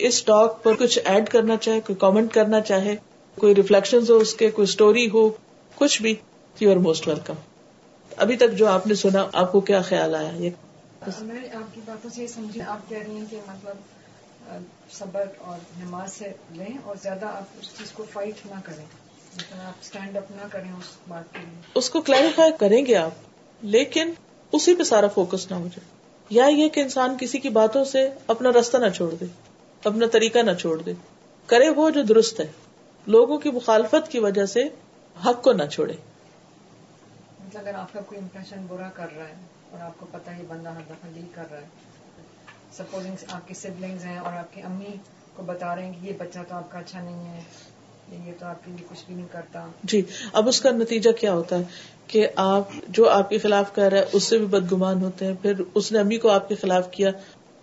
اس talk پر کچھ add کرنا چاہے کوئی کامنٹ کرنا چاہے کوئی ریفلیکشن ہو اس کے کوئی اسٹوری ہو کچھ بھی یو آر موسٹ ویلکم ابھی تک جو آپ نے سنا آپ کو کیا خیال آیا؟ یہ میں آپ کی باتوں سے یہ سمجھی آپ کہہ رہی ہیں کہ مطلب صبر اور نماز سے لیں اور زیادہ آپ اس چیز کو فائٹ نہ کریں۔ آپ اسٹینڈ اپ نہ کریں اس بات کے لیے۔ اس کو کلیریفائی کریں گے آپ لیکن اسی پہ سارا فوکس نہ ہو جائے۔ یا یہ کہ انسان کسی کی باتوں سے اپنا راستہ نہ چھوڑ دے۔ اپنا طریقہ نہ چھوڑ دے۔ کرے وہ جو درست ہے۔ لوگوں کی مخالفت کی وجہ سے حق کو نہ چھوڑے۔ مطلب اگر آپ کا کوئی امپریشن برا کر رہا ہے اور آپ کو پتا ہے بندہ ہر دفعہ یہی کر رہا ہے سپوزنگ آپ کی سبلنگز ہیں اور آپ کی امی کو بتا رہے ہیں کہ یہ بچہ تو آپ کا اچھا نہیں ہے یہ تو آپ کے لیے کچھ بھی نہیں کرتا۔ جی اب اس کا نتیجہ کیا ہوتا ہے کہ آپ جو آپ کے خلاف کہہ رہا ہے اس سے بھی بدگمان ہوتے ہیں۔ پھر اس نے امی کو آپ کے خلاف کیا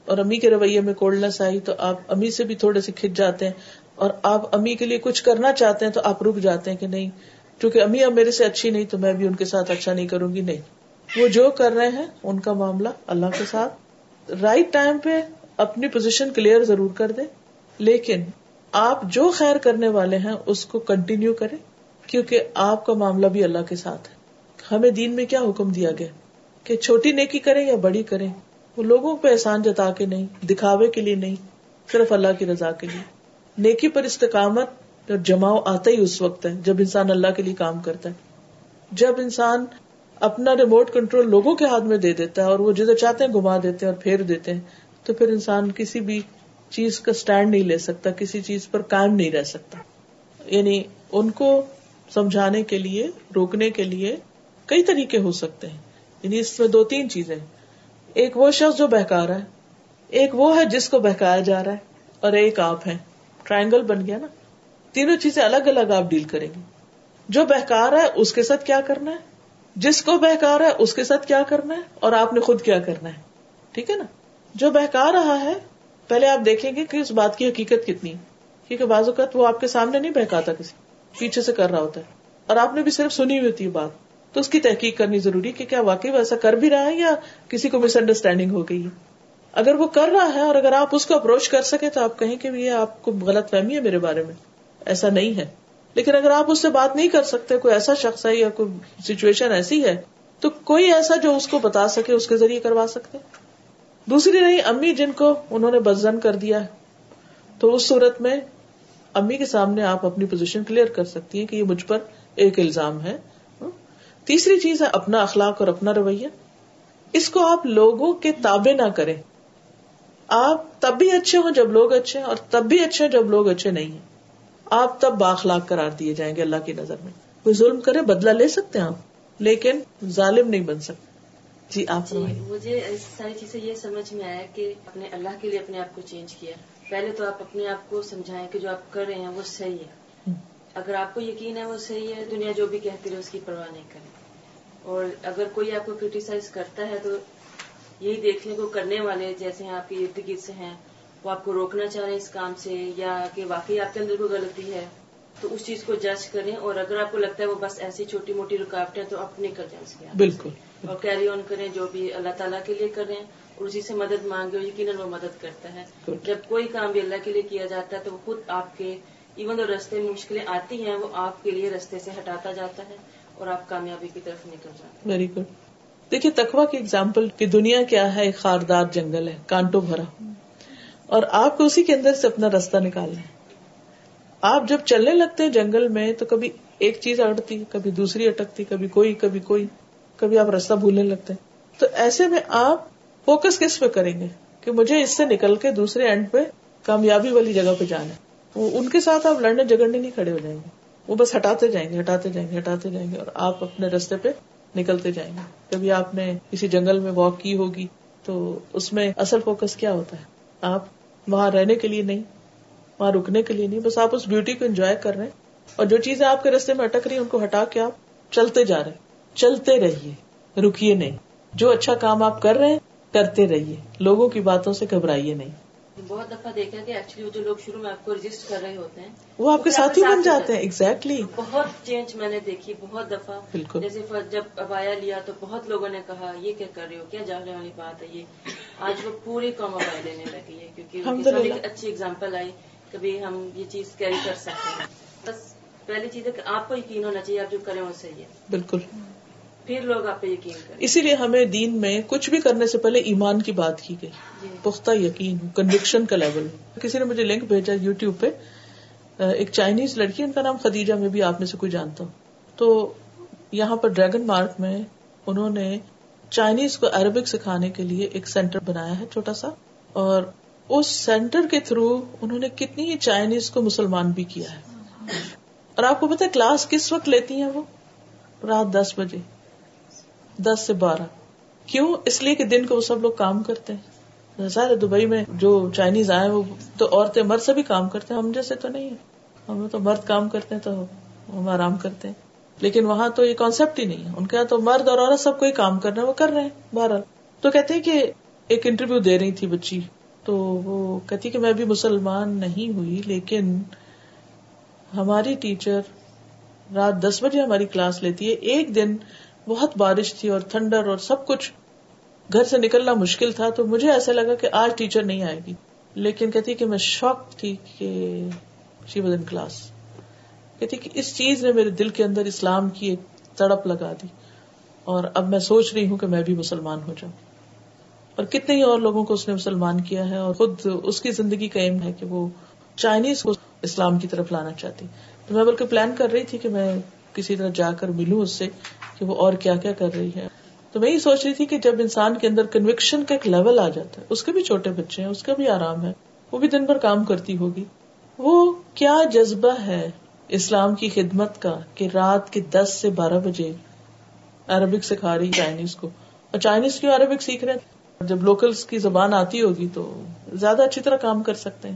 اور امی کے رویے میں کولڈنس آئی تو آپ امی سے بھی تھوڑے سے کھچ جاتے ہیں اور آپ امی کے لیے کچھ کرنا چاہتے ہیں تو آپ رک جاتے ہیں کہ نہیں کیونکہ امی اب میرے سے اچھی نہیں تو میں بھی ان کے ساتھ اچھا نہیں کروں گی، نہیں۔ وہ جو کر رہے ہیں، ان کا معاملہ اللہ کے ساتھ۔ رائٹ ٹائم پہ اپنی پوزیشن کلیئر ضرور کر دیں، لیکن آپ جو خیر کرنے والے ہیں، اس کو کنٹینیو کریں، کیونکہ آپ کا معاملہ بھی اللہ کے ساتھ ہے۔ ہمیں دین میں کیا حکم دیا گیا؟ کہ چھوٹی نیکی کریں یا بڑی کریں؟ وہ لوگوں پہ احسان جتا کے نہیں، دکھاوے کے لیے نہیں، صرف اللہ کی رضا کے لیے۔ نیکی پر استقامت اور جماؤ آتا ہی اس وقت ہے جب انسان اللہ کے لیے کام کرتا ہے۔ جب انسان اپنا ریموٹ کنٹرول لوگوں کے ہاتھ میں دے دیتا ہے اور وہ جدھر چاہتے ہیں گھما دیتے ہیں اور پھیر دیتے ہیں، تو پھر انسان کسی بھی چیز کا اسٹینڈ نہیں لے سکتا، کسی چیز پر قائم نہیں رہ سکتا۔ یعنی ان کو سمجھانے کے لیے، روکنے کے لیے کئی طریقے ہو سکتے ہیں۔ یعنی اس میں دو تین چیزیں ایک وہ شخص جو بہکا رہا ہے، ایک وہ ہے جس کو بہکایا جا رہا ہے، اور ایک آپ ہے ٹرائنگل بن گیا نا۔ تینوں چیزیں الگ الگ آپ ڈیل کریں گے جو بہکا رہا ہے، اس کے ساتھ کیا کرنا ہے؟ جس کو بہکا رہا ہے، اس کے ساتھ کیا کرنا ہے؟ اور آپ نے خود کیا کرنا ہے۔ ٹھیک ہے نا؟ جو بہکا رہا ہے، پہلے آپ دیکھیں گے کہ اس بات کی حقیقت کتنی کیونکہ بعض اوقات وہ آپ کے سامنے نہیں بہکاتا کسی، پیچھے سے کر رہا ہوتا ہے۔ اور آپ نے بھی صرف سنی ہوئی ہوتی ہے بات۔ تو اس کی تحقیق کرنی ضروری کہ کیا واقعی وہ ایسا کر بھی رہا ہے یا کسی کو مس انڈرسٹینڈنگ ہو گئی ہے؟ اگر وہ کر رہا ہے اور اگر آپ اس کو اپروچ کر سکے تو آپ کہیں کہ یہ آپ کو غلط فہمی ہے میرے بارے میں۔ ایسا نہیں ہے۔ لیکن اگر آپ اس سے بات نہیں کر سکتے، کوئی ایسا شخص ہے یا کوئی سچویشن ایسی ہے، تو کوئی ایسا جو اس کو بتا سکے، اس کے ذریعے کروا سکتے۔ دوسری رہی امی جن کو انہوں نے بزن کر دیا تو اس صورت میں امی کے سامنے آپ اپنی پوزیشن کلیئر کر سکتی ہیں کہ یہ مجھ پر ایک الزام ہے۔ تیسری چیز ہے اپنا اخلاق اور اپنا رویہ۔ اس کو آپ لوگوں کے تابے نہ کریں۔ آپ تب بھی اچھے ہوں جب لوگ اچھے ہیں اور تب بھی اچھے ہیں جب لوگ اچھے نہیں ہیں۔ آپ تب باخلاق قرار دیے جائیں گے اللہ کی نظر میں۔ کوئی ظلم کرے بدلہ لے سکتے ہیں آپ لیکن ظالم نہیں بن سکتے۔ جی آپ جی مجھے ساری چیزیں یہ سمجھ میں آیا کہ اپنے اللہ کے لیے اپنے آپ کو چینج کیا۔ پہلے تو آپ اپنے آپ کو سمجھائیں کہ جو آپ کر رہے ہیں وہ صحیح ہے۔ اگر آپ کو یقین ہے وہ صحیح ہے دنیا جو بھی کہتی رہے اس کی پرواہ نہیں کریں۔ اور اگر کوئی آپ کو کریٹیسائز کرتا ہے تو یہی دیکھنے کو کرنے والے جیسے آپ کے ارد گرد سے ہیں وہ آپ کو روکنا چاہ رہے ہیں اس کام سے یا کہ واقعی آپ کے اندر کوئی غلطی ہے تو اس چیز کو جج کریں۔ اور اگر آپ کو لگتا ہے وہ بس ایسی چھوٹی موٹی رکاوٹیں تو آپ نکل جائیں اس کے بالکل۔ اور کیری آن کریں جو بھی اللہ تعالیٰ کے لیے کریں۔ اور اسی سے مدد مانگے یقیناً وہ مدد کرتا ہے۔ جب کوئی کام بھی اللہ کے لیے کیا جاتا ہے تو وہ خود آپ کے ایون جو رستے میں مشکلیں آتی ہیں، وہ آپ کے لیے رستے سے ہٹاتا جاتا ہے اور آپ کامیابی کی طرف نکل جاتے ویری گڈ دیکھیے تخوا کی اگزامپل کی دنیا کیا ہے، ایک خاردار جنگل ہے کانٹو بھرا۔ اور آپ کو اسی کے اندر سے اپنا راستہ نکالنا ہے۔ آپ جب چلنے لگتے ہیں جنگل میں تو کبھی ایک چیز اٹکتی کبھی دوسری اٹکتی، کبھی کوئی کبھی کوئی، کبھی آپ راستہ بھولنے لگتے ہیں۔ تو ایسے میں آپ فوکس کس پہ کریں گے؟ کہ مجھے اس سے نکل کے دوسرے اینڈ پہ کامیابی والی جگہ پہ جانا ہے۔ ان کے ساتھ آپ لڑنے جگڑنے نہیں کھڑے ہو جائیں گے۔ وہ بس ہٹاتے جائیں گے، ہٹاتے جائیں گے، ہٹاتے جائیں گے اور آپ اپنے رستے پہ نکلتے جائیں گے۔ کبھی آپ نے کسی جنگل میں واک کی ہوگی تو اس میں اصل فوکس کیا ہوتا ہے؟ آپ وہاں رہنے کے لیے نہیں، وہاں رکنے کے لیے نہیں، بس آپ اس بیوٹی کو انجوائے کر رہے ہیں۔ اور جو چیزیں آپ کے رستے میں اٹک رہی ہیں، ان کو ہٹا کے آپ چلتے جا رہے ہیں۔ چلتے رہیے، رکیے نہیں۔ جو اچھا کام آپ کر رہے ہیں، کرتے رہیے۔ لوگوں کی باتوں سے گھبرائیے نہیں۔ بہت دفعہ دیکھا کہ ایکچولی جو لوگ شروع میں آپ کو رجسٹر کر رہے ہوتے ہیں وہ آپ کے ساتھ ہی بن جاتے ہیں ایگزیکٹلی بہت چینج میں نے دیکھی بہت دفعہ۔ بالکل۔ جیسے جب ابایا لیا تو بہت لوگوں نے کہا یہ کیا کر رہے ہو؟ کیا جاننے والی بات ہے یہ؟ آج وہ پوری قوم ابایا لینے لگی ہے کیونکہ ایک اچھی اگزامپل آئی کبھی ہم یہ چیز کیری کر سکتے ہیں۔ بس پہلی چیز ہے کہ آپ کو یقین ہونا چاہیے آپ جو کریں وہ صحیح ہے۔ بالکل۔ پھر لوگ آپ پہ یقین کریں۔ اسی لیے ہمیں دین میں کچھ بھی کرنے سے پہلے ایمان کی بات کی گئی۔ جی۔ پختہ یقین کنوکشن کا لیول کسی نے مجھے لنک بھیجا یو ٹیوب پہ ایک چائنیز لڑکی ان کا نام خدیجہ میں بھی آپ میں سے کوئی جانتا ہوں۔ تو یہاں پر ڈریگن مارک میں انہوں نے چائنیز کو عربک سکھانے کے لیے ایک سینٹر بنایا ہے چھوٹا سا۔ اور اس سینٹر کے تھرو انہوں نے کتنی ہی چائنیز کو مسلمان بھی کیا ہے۔ اور آپ کو پتا کلاس کس وقت لیتی ہیں وہ؟ رات دس بجے۔ دس سے بارہ۔ کیوں؟ اس لیے کہ دن کو وہ سب لوگ کام کرتے ہیں۔ سارے دبئی میں جو چائنیز آئے وہ تو عورتیں مرد سے بھی کام کرتے ہیں۔ ہم جیسے تو نہیں ہے ہم تو مرد کام کرتے ہیں تو ہم آرام کرتے ہیں۔ لیکن وہاں تو یہ کانسیپٹ ہی نہیں ہے۔ ان کے یہاں تو مرد اور عورت سب کو ہی کام کرنا ہے، وہ کر رہے ہیں۔ بہرحال۔ تو کہتے ہیں کہ ایک انٹرویو دے رہی تھی بچی۔ تو وہ کہتی کہ میں بھی مسلمان نہیں ہوئی، لیکن ہماری ٹیچر رات دس بجے ہماری کلاس لیتی ہے۔ ایک دن بہت بارش تھی اور تھنڈر اور سب کچھ گھر سے نکلنا مشکل تھا، تو مجھے ایسا لگا کہ آج ٹیچر نہیں آئے گی۔ لیکن کہتی کہ میں شوق تھی کہ شی واز ان کلاس کہتی کہ اس چیز نے میرے دل کے اندر اسلام کی ایک تڑپ لگا دی۔ اور اب میں سوچ رہی ہوں کہ میں بھی مسلمان ہو جاؤں۔ اور کتنے ہی اور لوگوں کو اس نے مسلمان کیا ہے اور خود اس کی زندگی کا ایم ہے کہ وہ چائنیز کو اسلام کی طرف لانا چاہتی۔ تو میں بلکہ پلان کر رہی تھی کہ میں کسی طرح جا کر ملوں اس سے کہ وہ اور کیا کیا کر رہی ہے تو میں یہ سوچ رہی تھی کہ جب انسان کے اندر کنوکشن کا ایک لیول آ جاتا ہے، اس کے بھی چھوٹے بچے ہیں، اس کا بھی آرام ہے، وہ بھی دن بھر کام کرتی ہوگی۔ وہ کیا جذبہ ہے اسلام کی خدمت کا کہ رات کے دس سے بارہ بجے عربک سکھا رہی چائنیز کو۔ اور چائنیز کیوں عربک سیکھ رہے ہیں؟ جب لوکلس کی زبان آتی ہوگی تو زیادہ اچھی طرح کام کر سکتے ہیں۔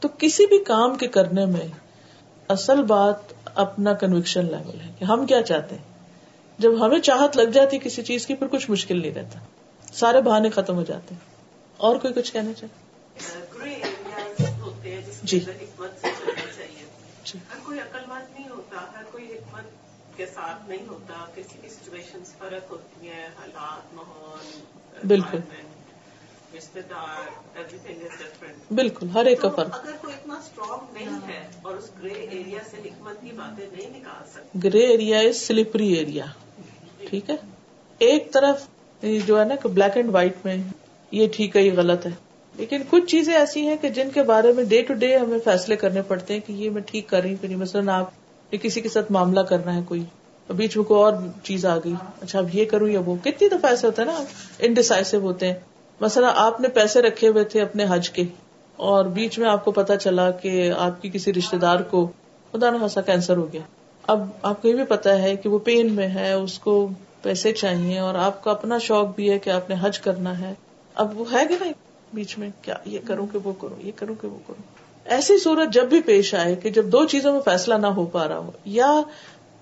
تو کسی بھی کام کے کرنے میں اصل بات اپنا کنوکشن لیول ہے کہ ہم کیا چاہتے ہیں۔ جب ہمیں چاہت لگ جاتی کسی چیز کی پھر کچھ مشکل نہیں رہتا۔ سارے بہانے ختم ہو جاتے ہیں۔ اور کوئی کچھ کہنا چاہے؟ جی۔ جی۔ ہر کوئی عقل مند نہیں ہوتا ہر کوئی حکمت کے ساتھ نہیں ہوتا۔ کسی کی سچویشن فرق ہوتی ہیں حالات ماحول بالکل۔ بالکل ہر ایک کا فرق۔ اگر کوئی اتنا اسٹرانگ نہیں ہے اور اس گرے ایریا سے حکمت کی باتیں نہیں نکال سکتے grey area is slippery area ٹھیک ہے؟ ایک طرف جو ہے نا بلیک اینڈ وائٹ میں یہ ٹھیک ہے یہ غلط ہے۔ لیکن کچھ چیزیں ایسی ہیں کہ جن کے بارے میں ڈے ٹو ڈے ہمیں فیصلے کرنے پڑتے ہیں کہ یہ میں ٹھیک کر رہی ہوں کہ نہیں۔ مثلاً آپ کسی کے ساتھ معاملہ کرنا ہے کوئی بیچ میں کوئی اور چیز آ گئی۔ اچھا اب یہ کروں یا وہ؟ کتنی دفعہ ایسے ہوتا ہے نا انڈیسائسو ہوتے ہیں۔ مثلا آپ نے پیسے رکھے ہوئے تھے اپنے حج کے اور بیچ میں آپ کو پتا چلا کہ آپ کی کسی رشتے دار کو خدا نہ خاصا کینسر ہو گیا۔ اب آپ کو یہ بھی پتا ہے کہ وہ پین میں ہے، اس کو پیسے چاہیے اور آپ کا اپنا شوق بھی ہے کہ آپ نے حج کرنا ہے۔ اب وہ ہے کہ نا بیچ میں؟ کیا یہ کروں کہ وہ کروں؟ یہ کروں کہ وہ کروں؟ ایسی صورت جب بھی پیش آئے کہ جب دو چیزوں میں فیصلہ نہ ہو پا رہا ہو یا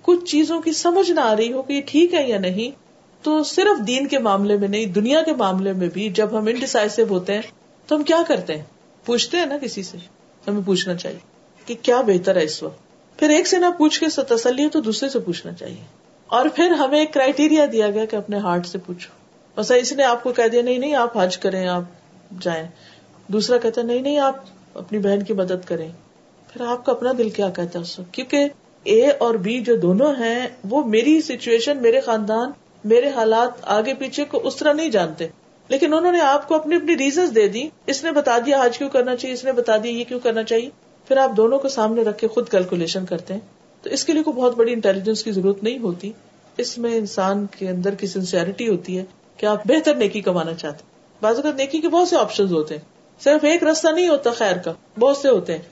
کچھ چیزوں کی سمجھ نہ آ رہی ہو کہ یہ ٹھیک ہے یا نہیں تو صرف دین کے معاملے میں نہیں، دنیا کے معاملے میں بھی جب ہم انڈیسائسو ہوتے ہیں، تو ہم کیا کرتے ہیں؟ پوچھتے ہیں نا کسی سے، ہمیں پوچھنا چاہیے کہ کیا بہتر ہے اس وقت؟ پھر ایک سے نہ پوچھ کے تسلی ہے تو دوسرے سے پوچھنا چاہیے۔ اور پھر ہمیں ایک کرائٹیریا دیا گیا کہ اپنے ہارٹ سے پوچھو۔ بس اس نے آپ کو کہہ دیا، نہیں نہیں، آپ حج کریں، آپ جائیں۔ دوسرا کہتا نہیں نہیں، آپ اپنی بہن کی مدد کریں۔ پھر آپ کا اپنا دل کیا کہتا ہے اس وقت؟ کیونکہ اے اور بی جو دونوں ہیں، وہ میری سچویشن میرے خاندان میرے حالات آگے پیچھے کو اس طرح نہیں جانتے۔ لیکن انہوں نے آپ کو اپنی اپنی ریزنس دے دی۔ اس نے بتا دیا آج کیوں کرنا چاہیے، اس نے بتا دیا یہ کیوں کرنا چاہیے۔ پھر آپ دونوں کو سامنے رکھ کے خود کیلکولیشن کرتے ہیں۔ تو اس کے لیے کوئی بہت بڑی انٹیلیجنس کی ضرورت نہیں ہوتی۔ اس میں انسان کے اندر کی سنسیئرٹی ہوتی ہے کہ آپ بہتر نیکی کمانا چاہتے ہیں۔ بعض اوقات نیکی کے بہت سے آپشن ہوتے ہیں۔ صرف ایک راستہ نہیں ہوتا خیر کا، بہت سے ہوتے ہیں۔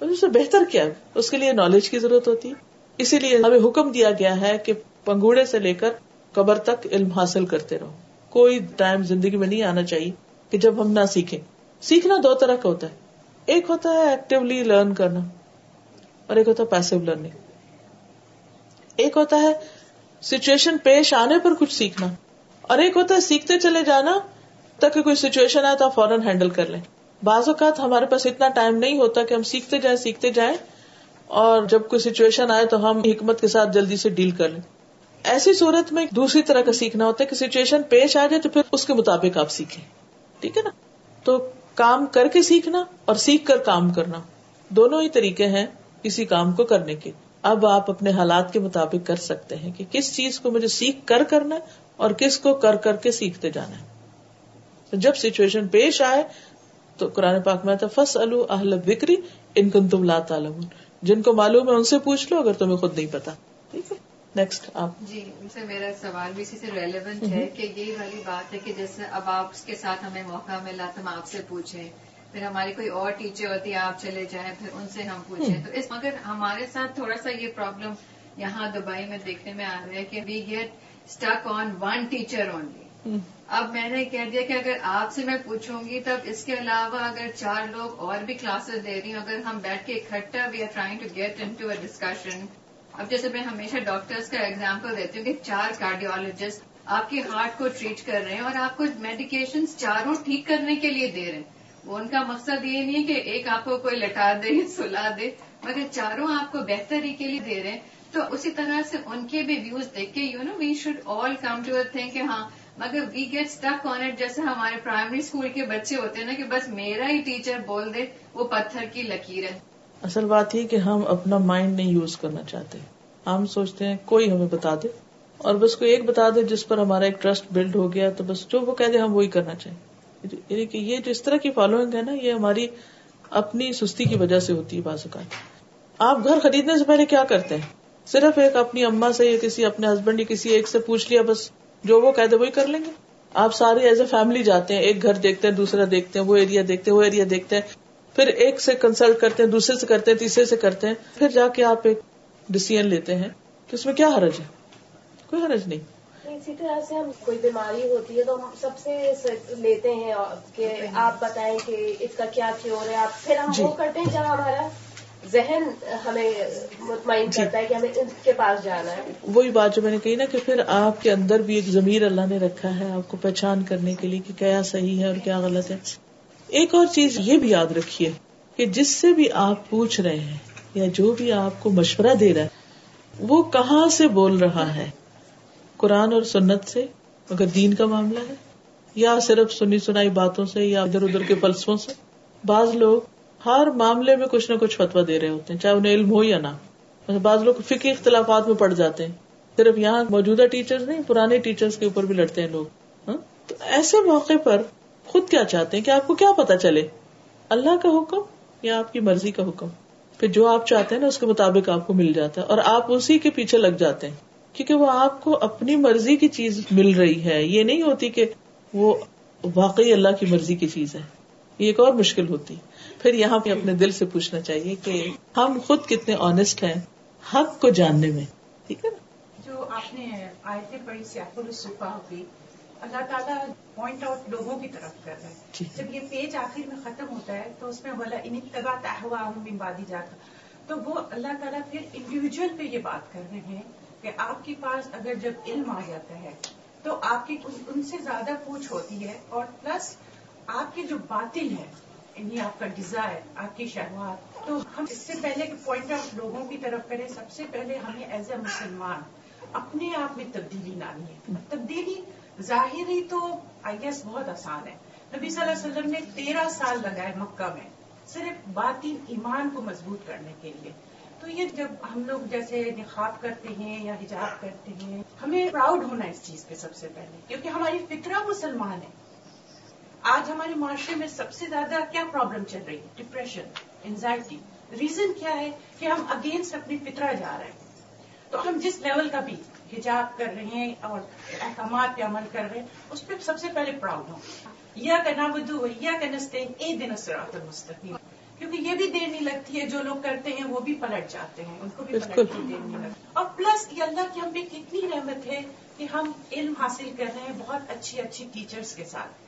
اس سے بہتر کیا اس کے لیے نالج کی ضرورت ہوتی ہے۔ اسی لیے ہمیں حکم دیا گیا ہے کہ پنگوڑے سے لے کر قبر تک علم حاصل کرتے رہو۔ کوئی ٹائم زندگی میں نہیں آنا چاہیے کہ جب ہم نہ سیکھیں۔ سیکھنا دو طرح کا ہوتا ہے۔ ایک ہوتا ہے ایکٹیولی لرن کرنا اور ایک ہوتا ہے پیسو لرننگ ایک ہوتا ہے سچویشن پیش آنے پر کچھ سیکھنا اور ایک ہوتا ہے سیکھتے چلے جانا تک کوئی سچویشن آئے تو آپ فوراً ہینڈل کر لیں۔ بعض اوقات ہمارے پاس اتنا ٹائم نہیں ہوتا کہ ہم سیکھتے جائیں سیکھتے جائیں اور جب کوئی سچویشن آئے تو ہم حکمت کے ساتھ جلدی سے ڈیل کر لیں۔ ایسی صورت میں دوسری طرح کا سیکھنا ہوتا ہے کہ سچویشن پیش آ جائے تو پھر اس کے مطابق آپ سیکھیں۔ ٹھیک ہے نا؟ تو کام کر کے سیکھنا اور سیکھ کر کام کرنا، دونوں ہی طریقے ہیں کسی کام کو کرنے کے۔ اب آپ اپنے حالات کے مطابق کر سکتے ہیں کہ کس چیز کو مجھے سیکھ کر کرنا ہے اور کس کو کر کر کے سیکھتے جانا ہے۔ جب سچویشن پیش آئے تو قرآن پاک میں فس اہل بکری ان کن تم لاتا جن کو معلوم ہے ان سے پوچھ لو اگر تمہیں خود نہیں پتا۔ ٹھیک ہے؟ نیکسٹ آپ. جی ان سے میرا سوال بھی اسی سے ریلیونٹ ہے کہ یہی والی بات ہے کہ جیسے اب آپ کے ساتھ ہمیں موقع ملا تو ہم آپ سے پوچھیں پھر ہماری کوئی اور ٹیچر ہوتی ہے آپ چلے جائیں پھر ان سے ہم پوچھیں۔ تو اس مگر ہمارے ساتھ تھوڑا سا یہ پرابلم یہاں دبئی میں دیکھنے میں آ رہا ہے کہ we get stick on one teacher only اب میں نے کہہ دیا کہ اگر آپ سے میں پوچھوں گی تب اس کے علاوہ اگر چار لوگ اور بھی کلاسز دے رہی ہوں اگر ہم بیٹھ کے اکٹھا we are trying to get in to a discussion اب جیسے میں ہمیشہ ڈاکٹرز کا ایگزامپل دیتی ہوں کہ چار کارڈیولوجسٹ آپ کے ہارٹ کو ٹریٹ کر رہے ہیں اور آپ کو میڈیکیشن چاروں ٹھیک کرنے کے لیے دے رہے ہیں۔ وہ ان کا مقصد یہ نہیں کہ ایک آپ کو کوئی لٹا دے سلا دے، مگر چاروں آپ کو بہتری کے لیے دے رہے ہیں۔ تو اسی طرح سے ان کے بھی ویوز دیکھ کے you know we should all come to think کہ ہاں مگر we get stick on it جیسے ہمارے پرائمری اسکول کے بچے ہوتے ہیں نا کہ بس میرا ہی ٹیچر بول دے، وہ پتھر کی لکیر ہے۔ اصل بات یہ کہ ہم اپنا مائنڈ نہیں یوز کرنا چاہتے۔ ہم سوچتے ہیں کوئی ہمیں بتا دے اور بس کوئی ایک بتا دے جس پر ہمارا ایک ٹرسٹ بلڈ ہو گیا تو بس جو وہ کہہ دے ہم وہی کرنا چاہیں۔ یعنی کہ یہ جو اس طرح کی فالوئنگ ہے نا، یہ ہماری اپنی سستی کی وجہ سے ہوتی ہے بعض اوقات۔ آپ گھر خریدنے سے پہلے کیا کرتے ہیں؟ صرف ایک اپنی اما سے یا کسی اپنے ہسبینڈ یا کسی ایک سے پوچھ لیا، بس جو وہ کہتے وہی کر لیں گے۔ آپ سارے ایز اے فیملی جاتے ہیں، ایک گھر دیکھتے ہیں، دوسرا دیکھتے ہیں، وہ ایریا دیکھتے ہیں، وہ ایریا دیکھتے ہیں۔ پھر ایک سے کنسلٹ کرتے ہیں دوسرے سے کرتے ہیں تیسرے سے کرتے ہیں پھر جا کے آپ ایک ڈسیزن لیتے ہیں تو اس میں کیا حرج ہے؟ کوئی حرج نہیں۔ اسی طرح سے ہم کوئی بیماری ہوتی ہے تو ہم سب سے لیتے ہیں کہ آپ بتائیں کہ اس کا کیا کیور ہے۔ آپ پھر ہم جی۔ وہ کرتے ہیں جہاں ہمارا ذہن ہمیں مطمئن جی۔ کرتا ہے کہ ہمیں ان کے پاس جانا ہے۔ وہی بات جو میں نے کہی نا کہ پھر آپ کے اندر بھی ایک ضمیر اللہ نے رکھا ہے آپ کو پہچان کرنے کے لیے کہ کیا صحیح ہے اور کیا غلط ہے۔ ایک اور چیز یہ بھی یاد رکھیے کہ جس سے بھی آپ پوچھ رہے ہیں یا جو بھی آپ کو مشورہ دے رہا ہے، وہ کہاں سے بول رہا ہے؟ قرآن اور سنت سے اگر دین کا معاملہ ہے؟ یا صرف سنی سنائی باتوں سے، یا ادھر ادھر کے فلسفوں سے؟ بعض لوگ ہر معاملے میں کچھ نہ کچھ فتوا دے رہے ہوتے ہیں، چاہے انہیں علم ہو یا نہ۔ بعض لوگ فکی اختلافات میں پڑ جاتے ہیں۔ صرف یہاں موجودہ ٹیچر نہیں، پرانے ٹیچر کے اوپر بھی لڑتے ہیں لوگ۔ ہاں؟ تو ایسے موقع پر خود کیا چاہتے ہیں کہ آپ کو کیا پتا چلے؟ اللہ کا حکم یا آپ کی مرضی کا حکم؟ پھر جو آپ چاہتے ہیں نا، اس کے مطابق آپ کو مل جاتا ہے اور آپ اسی کے پیچھے لگ جاتے ہیں، کیونکہ وہ آپ کو اپنی مرضی کی چیز مل رہی ہے۔ یہ نہیں ہوتی کہ وہ واقعی اللہ کی مرضی کی چیز ہے۔ یہ ایک اور مشکل ہوتی۔ پھر یہاں پہ اپنے دل سے پوچھنا چاہیے کہ ہم خود کتنے آنےسٹ ہیں حق کو جاننے میں، ٹھیک ہے نا؟ جو آپ نے آیتیں پڑھی سیاف الصفا اللہ تعالیٰ پوائنٹ آؤٹ لوگوں کی طرف کر رہے ہیں۔ جب یہ پیج آخر میں ختم ہوتا ہے تو اس میں بولا انہیں تبا ہوا ہوں بادی جاتا تو وہ اللہ تعالیٰ پھر انڈیویجل پہ یہ بات کر رہے ہیں کہ آپ کے پاس اگر جب علم آ جاتا ہے تو آپ کی ان سے زیادہ پوچھ ہوتی ہے اور پلس آپ کی جو باطل ہے یعنی آپ کا ڈیزائر آپ کی شہوات تو ہم اس سے پہلے پوائنٹ آف لوگوں کی طرف کریں سب سے پہلے ہمیں ایز اے مسلمان اپنے آپ میں تبدیلی لانی ہے تبدیلی ظاہری تو آئی گیس بہت آسان ہے۔ نبی صلی اللہ علیہ وسلم نے تیرہ سال لگائے مکہ میں صرف باطل ایمان کو مضبوط کرنے کے لیے۔ تو یہ جب ہم لوگ جیسے نخاب کرتے ہیں یا حجاب کرتے ہیں، ہمیں پراؤڈ ہونا اس چیز پہ سب سے پہلے، کیونکہ ہماری فطرہ مسلمان ہے۔ آج ہمارے معاشرے میں سب سے زیادہ کیا پرابلم چل رہی ہے؟ ڈپریشن انزائٹی ریزن کیا ہے کہ ہم اگینسٹ اپنی فطرہ جا رہے ہیں۔ تو ہم جس لیول کا بھی حجاب کر رہے ہیں اور احکامات پہ عمل کر رہے ہیں اس پہ سب سے پہلے پراؤڈ ہوں۔ یا کا نام بدو یا کا نستے اے دن اثرات مستقبل کیونکہ یہ بھی دیر نہیں لگتی ہے جو لوگ کرتے ہیں وہ بھی پلٹ جاتے ہیں ان کو بھی پلٹ کی دیر نہیں لگتی۔ اور پلس یہ اللہ کی ہم پہ کتنی رحمت ہے کہ ہم علم حاصل کر رہے ہیں بہت اچھی اچھی ٹیچرز کے ساتھ۔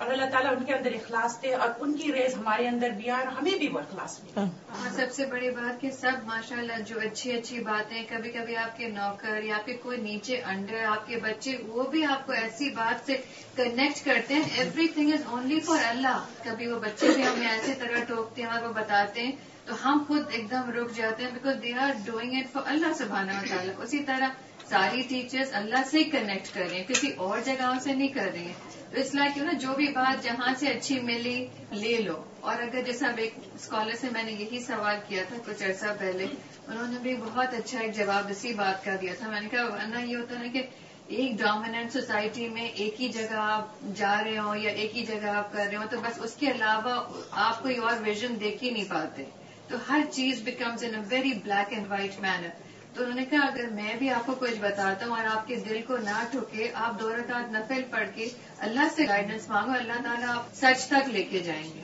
اور اللہ تعالیٰ ان کے اندر اخلاص دے اور ان کی ریز ہمارے اندر بھی آئے اور ہمیں بھی وہ اخلاص بھی ہاں۔ اور سب سے بڑی بات کہ سب ماشاءاللہ جو اچھی اچھی باتیں کبھی کبھی آپ کے نوکر یا پھر کوئی نیچے انڈر آپ کے بچے وہ بھی آپ کو ایسی بات سے کنیکٹ کرتے ہیں۔ Every thing is only for اللہ کبھی وہ بچے بھی ہمیں ایسی طرح ٹوکتے ہیں اور وہ بتاتے ہیں تو ہم خود ایک دم رک جاتے ہیں because they are doing it for اللہ سبحانہ و تعالیٰ اسی طرح ساری ٹیچرز اللہ سے کنیکٹ کر رہے ہیں، کسی اور جگہوں سے نہیں کر رہی ہیں۔ تو اس لائک نا جو بھی بات جہاں سے اچھی ملی، لے لو۔ اور اگر جیسا ایک اسکالر سے میں نے یہی سوال کیا تھا کچھ عرصہ پہلے، انہوں نے بھی بہت اچھا ایک جواب اسی بات کا دیا تھا۔ میں نے کہا، ورنہ یہ ہوتا نا کہ ایک ڈومیننٹ سوسائٹی میں ایک ہی جگہ آپ جا رہے ہوں یا ایک ہی جگہ آپ کر رہے ہوں، تو بس اس کے علاوہ آپ کوئی اور ویژن دیکھ ہی نہیں پاتے۔ تو ہر چیز becomes in a very black and white manner تو انہوں نے کہا، اگر میں بھی آپ کو کچھ بتاتا ہوں اور آپ کے دل کو نہ ٹھوکے، آپ دو رکعت نفل پڑھ کے اللہ سے گائیڈنس مانگو، اللہ تعالیٰ آپ سچ تک لے کے جائیں گے۔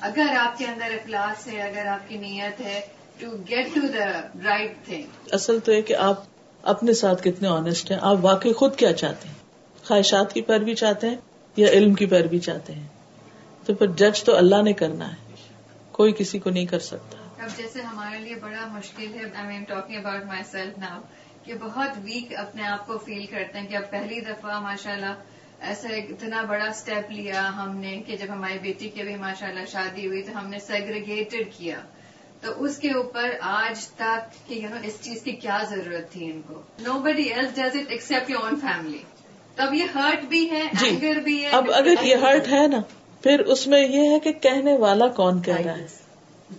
اگر آپ کے اندر اخلاص ہے، اگر آپ کی نیت ہے to get to the right thing اصل تو یہ کہ آپ اپنے ساتھ کتنے آنےسٹ ہیں، آپ واقعی خود کیا چاہتے ہیں؟ خواہشات کی پیروی چاہتے ہیں یا علم کی پیروی چاہتے ہیں؟ تو پھر جج تو اللہ نے کرنا ہے، کوئی کسی کو نہیں کر سکتا۔ اب جیسے ہمارے لیے بڑا مشکل ہے I mean talking about my self now کہ بہت ویک اپنے آپ کو فیل کرتے ہیں کہ اب پہلی دفعہ ماشاء اللہ ایسا اتنا بڑا اسٹیپ لیا ہم نے کہ جب ہماری بیٹی کی بھی ماشاء اللہ شادی ہوئی تو ہم نے سیگریگیٹڈ کیا۔ تو اس کے اوپر آج تک کہ یو نو اس چیز کی کیا ضرورت تھی ان کو؟ Nobody else does it except your own family تو اب یہ ہرٹ بھی ہے اینگر جی بھی ہے اب اگر یہ ہرٹ ہے۔ نا پھر اس میں یہ ہے کہ کہنے والا کون کہہ رہا ہے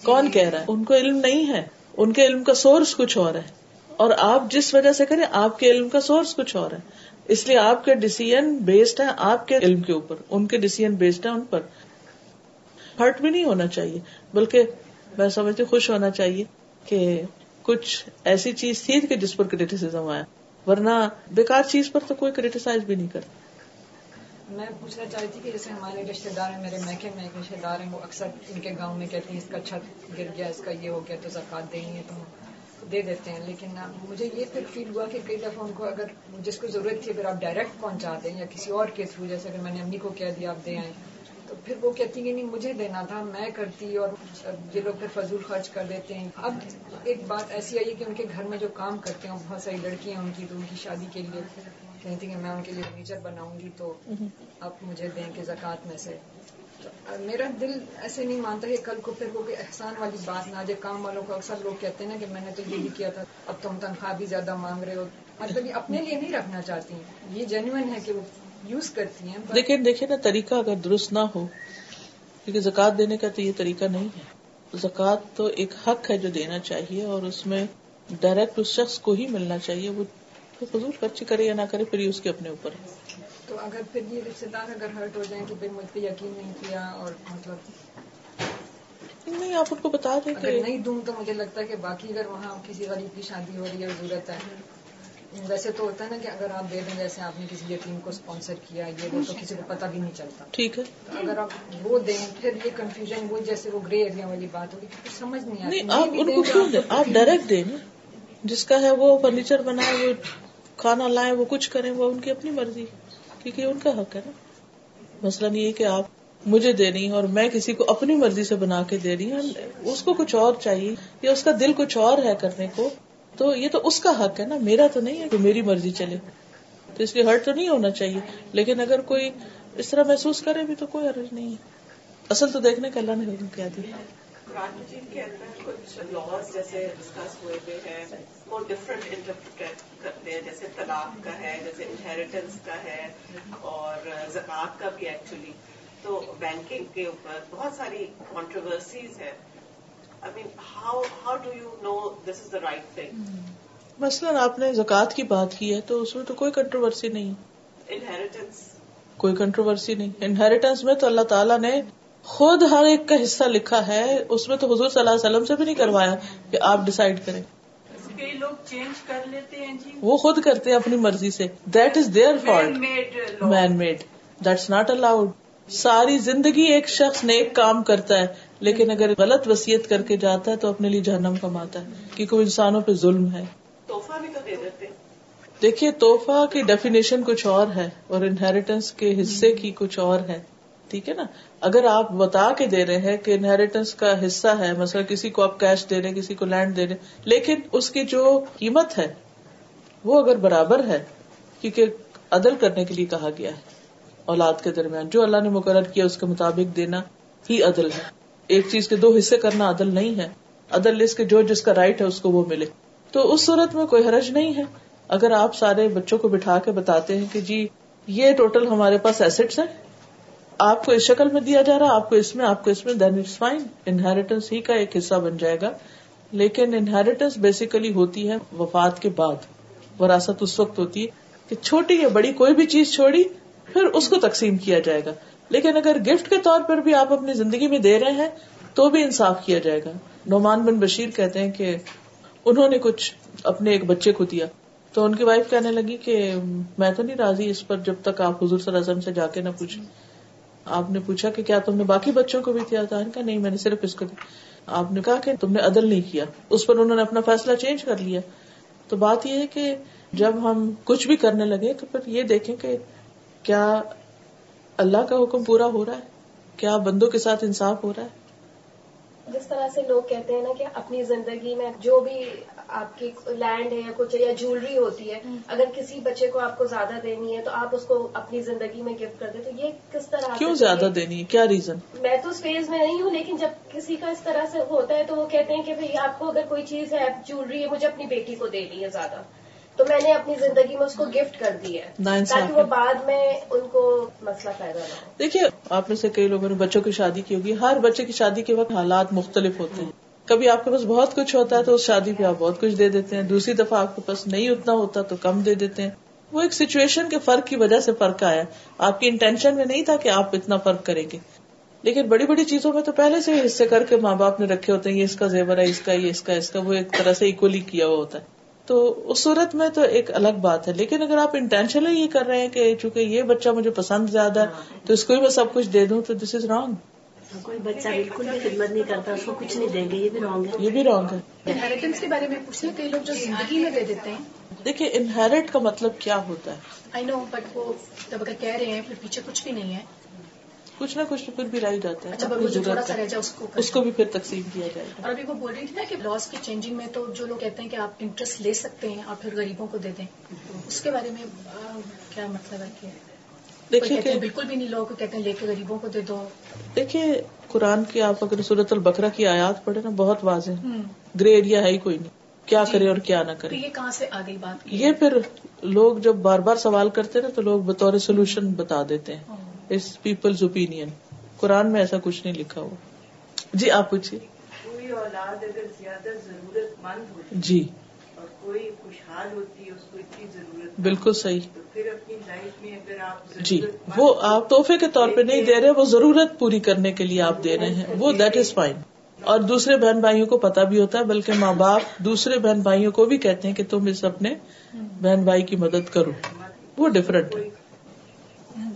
کون کہہ رہا ہے؟ ان کو علم نہیں ہے۔ ان کے علم کا سورس کچھ اور ہے۔ اور آپ جس وجہ سے کریں آپ کے علم کا سورس کچھ اور ہے۔ اس لیے آپ کے ڈسیزن بیسڈ ہے آپ کے علم کے اوپر۔ ان کے ڈسیزن بیسڈ ہے ان پر۔ ہرٹ بھی نہیں ہونا چاہیے بلکہ میں سمجھتی خوش ہونا چاہیے کہ کچھ ایسی چیز تھی کہ جس پر کریٹیسم آیا۔ ورنہ بیکار چیز پر تو کوئی کریٹیسائز بھی نہیں کرتا۔ میں پوچھنا چاہتی تھی کہ جیسے ہمارے رشتے دار ہیں، میرے میکے میں ایک رشتے دار ہیں، وہ اکثر ان کے گاؤں میں کہتے ہیں، اس کا چھت گر گیا، اس کا یہ ہو گیا، تو زکات دیں گے، تو دے دیتے ہیں۔ لیکن مجھے یہ پھر فیل ہوا کہ کئی دفعہ ان کو اگر جس کو ضرورت تھی اگر آپ ڈائریکٹ پہنچا دیں یا کسی اور کے تھرو جیسے اگر میں نے امی کو کہہ دیا آپ دے آئیں، تو پھر وہ کہتی کہ نہیں، مجھے دینا تھا، میں کرتی اور یہ لوگ پھر فضول خرچ کر دیتے ہیں۔ اب ایک بات ایسی آئی کہ ان کے گھر میں جو کام کرتے ہیں، بہت ساری لڑکیاں ان کی، تو ان کی شادی کے لیے۔ کہتی کہ میں ان کے لیے فرنیچر بناؤں گی تو آپ مجھے دیں کہ زکوٰۃ میں سے۔ میرا دل ایسے نہیں مانتا کہ کل کو پھر وہ احسان والی بات نہ جائے کام والوں کو اکثر لوگ کہتے ہیں نا کہ میں نے تو یہ بھی کیا تھا اب تم تنخواہ بھی زیادہ مانگ رہے ہو۔ مطلب یہ اپنے لیے نہیں رکھنا چاہتی ہیں یہ جینوئن ہے کہ وہ یوز کرتی ہیں۔ لیکن دیکھیے نا طریقہ اگر درست نہ ہو کیونکہ زکات دینے کا تو یہ طریقہ نہیں ہے۔ زکات تو ایک حق ہے جو دینا چاہیے اور اس میں ڈائریکٹ اس شخص کو ہی ملنا چاہیے وہ فضول خرچی کرے یا نہ کرے پھر اس کے اپنے اوپر تو اگر پھر یہ رشتے دار اگر ہرٹ ہو جائیں کہ پھر مجھ پہ یقین نہیں کیا اور مطلب نہیں آپ ان کو بتا دیں اگر نہیں دوں تو مجھے لگتا ہے کہ باقی اگر وہاں کسی غریب کی شادی ہو رہی ہے ضرورت ہے ویسے تو ہوتا ہے نا کہ اگر آپ دے دیں جیسے آپ نے کسی یتیم کو اسپانسر کیا یہ وہ تو کسی کو پتہ بھی نہیں چلتا۔ ٹھیک ہے۔ اگر آپ وہ دیں پھر یہ کنفیوژن وہ جیسے وہ گرے ایریا والی بات ہوگی پھر سمجھ نہیں آتی۔ آپ ان کو کیوں دیں؟ آپ ڈائریکٹ دیں جس کا ہے وہ فرنیچر بنائے وہ کھانا لائیں، وہ کچھ کریں، وہ ان کی اپنی مرضی کیونکہ ان کا حق ہے نا۔ مسئلہ نہیں کہ آپ مجھے دے رہی ہیں اور میں کسی کو اپنی مرضی سے بنا کے دے رہی ہوں، اس کو کچھ اور چاہیے یا اس کا دل کچھ اور ہے کرنے کو، تو یہ تو اس کا حق ہے نا۔ میرا تو نہیں ہے کہ میری مرضی چلے۔ تو اس لیے ہرٹ تو نہیں ہونا چاہیے۔ لیکن اگر کوئی اس طرح محسوس کرے بھی تو کوئی حرج نہیں ہے۔ اصل تو دیکھنے کا اللہ نے حکم کیا دیا۔ قرآن مجید کے اندر کچھ لاز جیسے ڈسکس ہوئے ہوئے ہیں۔ وہ ڈفرنٹ انٹرپریٹ کرتے ہیں جیسے طلاق کا ہے جیسے انہیریٹنس کا ہے اور زکوٰۃ کا بھی ایکچولی تو بینکنگ کے اوپر بہت ساری کانٹروورسیز ہے I mean how how do you know this is the right thing مثلاً آپ نے زکوٰۃ کی بات کی ہے تو اس میں تو کوئی کنٹروورسی نہیں. انہیریٹنس کوئی کنٹروورسی نہیں. انہیریٹنس میں تو اللہ تعالیٰ نے خود ہر ایک کا حصہ لکھا ہے اس میں تو حضور صلی اللہ علیہ وسلم سے بھی نہیں کروایا کہ آپ ڈسائڈ کریں۔ کئی لوگ چینج کر لیتے ہیں جی۔ وہ خود کرتے ہیں اپنی مرضی سے۔ That is their fault man made that's not allowed ساری زندگی ایک شخص نیک کام کرتا ہے لیکن اگر غلط وسیعت کر کے جاتا ہے تو اپنے لیے جہنم کماتا ہے کیونکہ وہ انسانوں پہ ظلم ہے۔ تحفہ بھی تو دے دیتے دیکھیے توحفہ کی ڈیفینیشن کچھ اور ہے اور انہیریٹنس کے حصے کی کچھ اور ہے۔ ٹھیک ہے نا؟ اگر آپ بتا کے دے رہے ہیں کہ انہیریٹنس کا حصہ ہے، مثلا کسی کو آپ کیش دے رہے کسی کو لینڈ دے رہے لیکن اس کی جو قیمت ہے، وہ اگر برابر ہے، کیونکہ عدل کرنے کے لیے کہا گیا ہے اولاد کے درمیان، جو اللہ نے مقرر کیا اس کے مطابق دینا ہی عدل ہے۔ ایک چیز کے دو حصے کرنا عدل نہیں ہے، عدل اس کے جو جس کا رائٹ ہے، اس کو وہ ملے۔ تو اس صورت میں کوئی حرج نہیں ہے۔ اگر آپ سارے بچوں کو بٹھا کے بتاتے ہیں کہ جی یہ ٹوٹل ہمارے پاس ایسٹس ہیں آپ کو اس شکل میں دیا جا رہا، آپ کو اس میں، آپ کو اس میں دین اٹس فائن انہیریٹنس ہی کا ایک حصہ بن جائے گا۔ لیکن انہیریٹنس بیسیکلی ہوتی ہے وفات کے بعد۔ وراثت اس وقت ہوتی ہے کہ چھوٹی یا بڑی کوئی بھی چیز چھوڑی، پھر اس کو تقسیم کیا جائے گا۔ لیکن اگر گفٹ کے طور پر بھی آپ اپنی زندگی میں دے رہے ہیں، تو بھی انصاف کیا جائے گا۔ نعمان بن بشیر کہتے ہیں کہ انہوں نے کچھ اپنے ایک بچے کو دیا۔ تو ان کی وائف کہنے لگی کہ میں تو نہیں راضی اس پر جب تک آپ حضور صلی اللہ علیہ وسلم سے جا کے نہ پوچھیں۔ آپ نے پوچھا کہ کیا تم نے باقی بچوں کو بھی دیا تھا؟ کہا، نہیں، میں نے صرف اس کو دیا۔ آپ نے کہا کہ تم نے عدل نہیں کیا۔ اس پر انہوں نے اپنا فیصلہ چینج کر لیا۔ تو بات یہ ہے کہ جب ہم کچھ بھی کرنے لگے تو پھر یہ دیکھیں کہ کیا اللہ کا حکم پورا ہو رہا ہے؟ کیا بندوں کے ساتھ انصاف ہو رہا ہے؟ جس طرح سے لوگ کہتے ہیں نا کہ اپنی زندگی میں جو بھی آپ کی لینڈ ہے یا کچھ یا جولری ہوتی ہے اگر کسی بچے کو آپ کو زیادہ دینی ہے تو آپ اس کو اپنی زندگی میں گفٹ کر دیں۔ تو یہ کس طرح کیوں زیادہ دینی ہے؟ کیا ریزن میں تو اس فیز میں نہیں ہوں لیکن جب کسی کا اس طرح سے ہوتا ہے تو وہ کہتے ہیں کہ بھائی آپ کو اگر کوئی چیز ہے جولری ہے مجھے اپنی بیٹی کو دینی ہے زیادہ۔ تو میں نے اپنی زندگی میں اس کو گفٹ کر دی ہے تاکہ وہ بعد میں ان کو مسئلہ پیدا نہ ہو۔ دیکھیے آپ میں سے کئی لوگوں نے بچوں کی شادی کی ہوگی۔ ہر بچے کی شادی کے وقت حالات مختلف ہوتے ہیں۔ کبھی آپ کے پاس بہت کچھ ہوتا ہے تو اس شادی پہ آپ بہت کچھ دے دیتے ہیں، دوسری دفعہ آپ کے پاس نہیں اتنا ہوتا تو کم دے دیتے ہیں۔ وہ ایک سچویشن کے فرق کی وجہ سے فرق آیا۔ آپ کی انٹینشن میں نہیں تھا کہ آپ اتنا فرق کریں گے۔ لیکن بڑی بڑی چیزوں میں تو پہلے سے حصے کر کے ماں باپ نے رکھے ہوتے ہیں، یہ اس کا زیور ہے، اس کا، یہ اس کا اس کا، وہ ایک طرح سے اکولی کیا ہوا ہوتا ہے۔ تو اس صورت میں تو ایک الگ بات ہے۔ لیکن اگر آپ انٹینشنلی یہ کر رہے ہیں کہ چونکہ یہ بچہ مجھے پسند زیادہ ہے، تو اس کو بھی میں سب کچھ دے دوں تو دس از رانگ کوئی بچہ بالکل بھی خدمت نہیں کرتا اس کو کچھ نہیں دیں گے یہ بھی رانگ ہے۔ یہ بھی رانگ ہے۔ انہیریٹنس کے بارے میں پوچھنا کئی لوگ جو زندگی میں دے دیتے ہیں۔ دیکھیے انہیرٹ کا مطلب کیا ہوتا ہے؟ آئی نو بٹ وہ جب اگر کہہ رہے ہیں پھر پیچھے کچھ بھی نہیں ہے۔ کچھ نہ کچھ تو پھر بھی رہ جاتا ہے۔ بس جو تھوڑا ضرورت سا ہے۔ رہ جائے اس کو اس کو بھی پھر تقسیم کیا جائے۔ گا اور ابھی وہ بول رہی تھی نا کہ لاس کی چینجنگ میں تو جو لوگ کہتے ہیں کہ آپ انٹرسٹ لے سکتے ہیں اور پھر غریبوں کو دے دیں۔ اس کے بارے میں کیا مطلب ہے کہ دیکھیے کہ بالکل بھی نہیں لوگوں کو کہتے ہیں لے کے غریبوں کو دے دو۔ دیکھیے قرآن کی آپ اگر صورت البقرہ کی آیات پڑھے نا بہت واضح گرے ایریا ہے ہی کوئی نہیں۔ کیا جی۔ کرے اور کیا نہ تو کرے یہ کہاں سے آ گئی بات کی؟ یہ پھر لوگ جب بار بار سوال کرتے نا تو لوگ بطور سولوشن بتا دیتے ہیں۔ اس پیپلز اوپینئن قرآن میں ایسا کچھ نہیں لکھا ہوا۔ جی آپ پوچھیے۔ کوئی اولاد اگر زیادہ ضرورت مند ہوتی جی۔ اور کوئی خوشحال ہوتی ہے اس کو اتنی ضرورت بالکل صحیح۔ تو پھر اپنی لائف میں اگر آپ جی وہ آپ تحفے کے طور پہ نہیں دے رہے وہ ضرورت پوری کرنے کے لیے آپ دے رہے ہیں۔ وہ دیٹ از فائن اور دوسرے بہن بھائیوں کو پتا بھی ہوتا ہے بلکہ ماں باپ دوسرے بہن بھائیوں کو بھی کہتے ہیں کہ تم اس اپنے بہن بھائی کی مدد کرو۔ وہ ڈفرنٹ ہے۔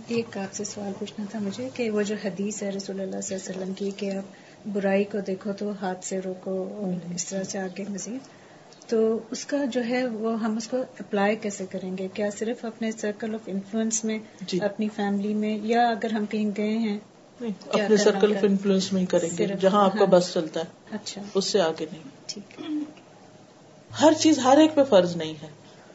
ایک آپ سے سوال پوچھنا تھا مجھے کہ وہ جو حدیث ہے رسول اللہ صلی اللہ علیہ وسلم کی کہ آپ برائی کو دیکھو تو ہاتھ سے روکو اور اس طرح سے آگے مزید۔ تو اس کا جو ہے وہ ہم اس کو اپلائی کیسے کریں گے؟ کیا صرف اپنے سرکل آف انفلوئنس میں جی۔ اپنی فیملی میں یا اگر ہم کہیں گئے ہیں اپنے سرکل؟ آف انفلوئنس میں ہی کریں گے جہاں آپ کا ہاں۔ بس چلتا ہے۔ اچھا۔ اس سے آگے نہیں۔ ٹھیک۔ ہر چیز ہر ایک پہ فرض نہیں ہے۔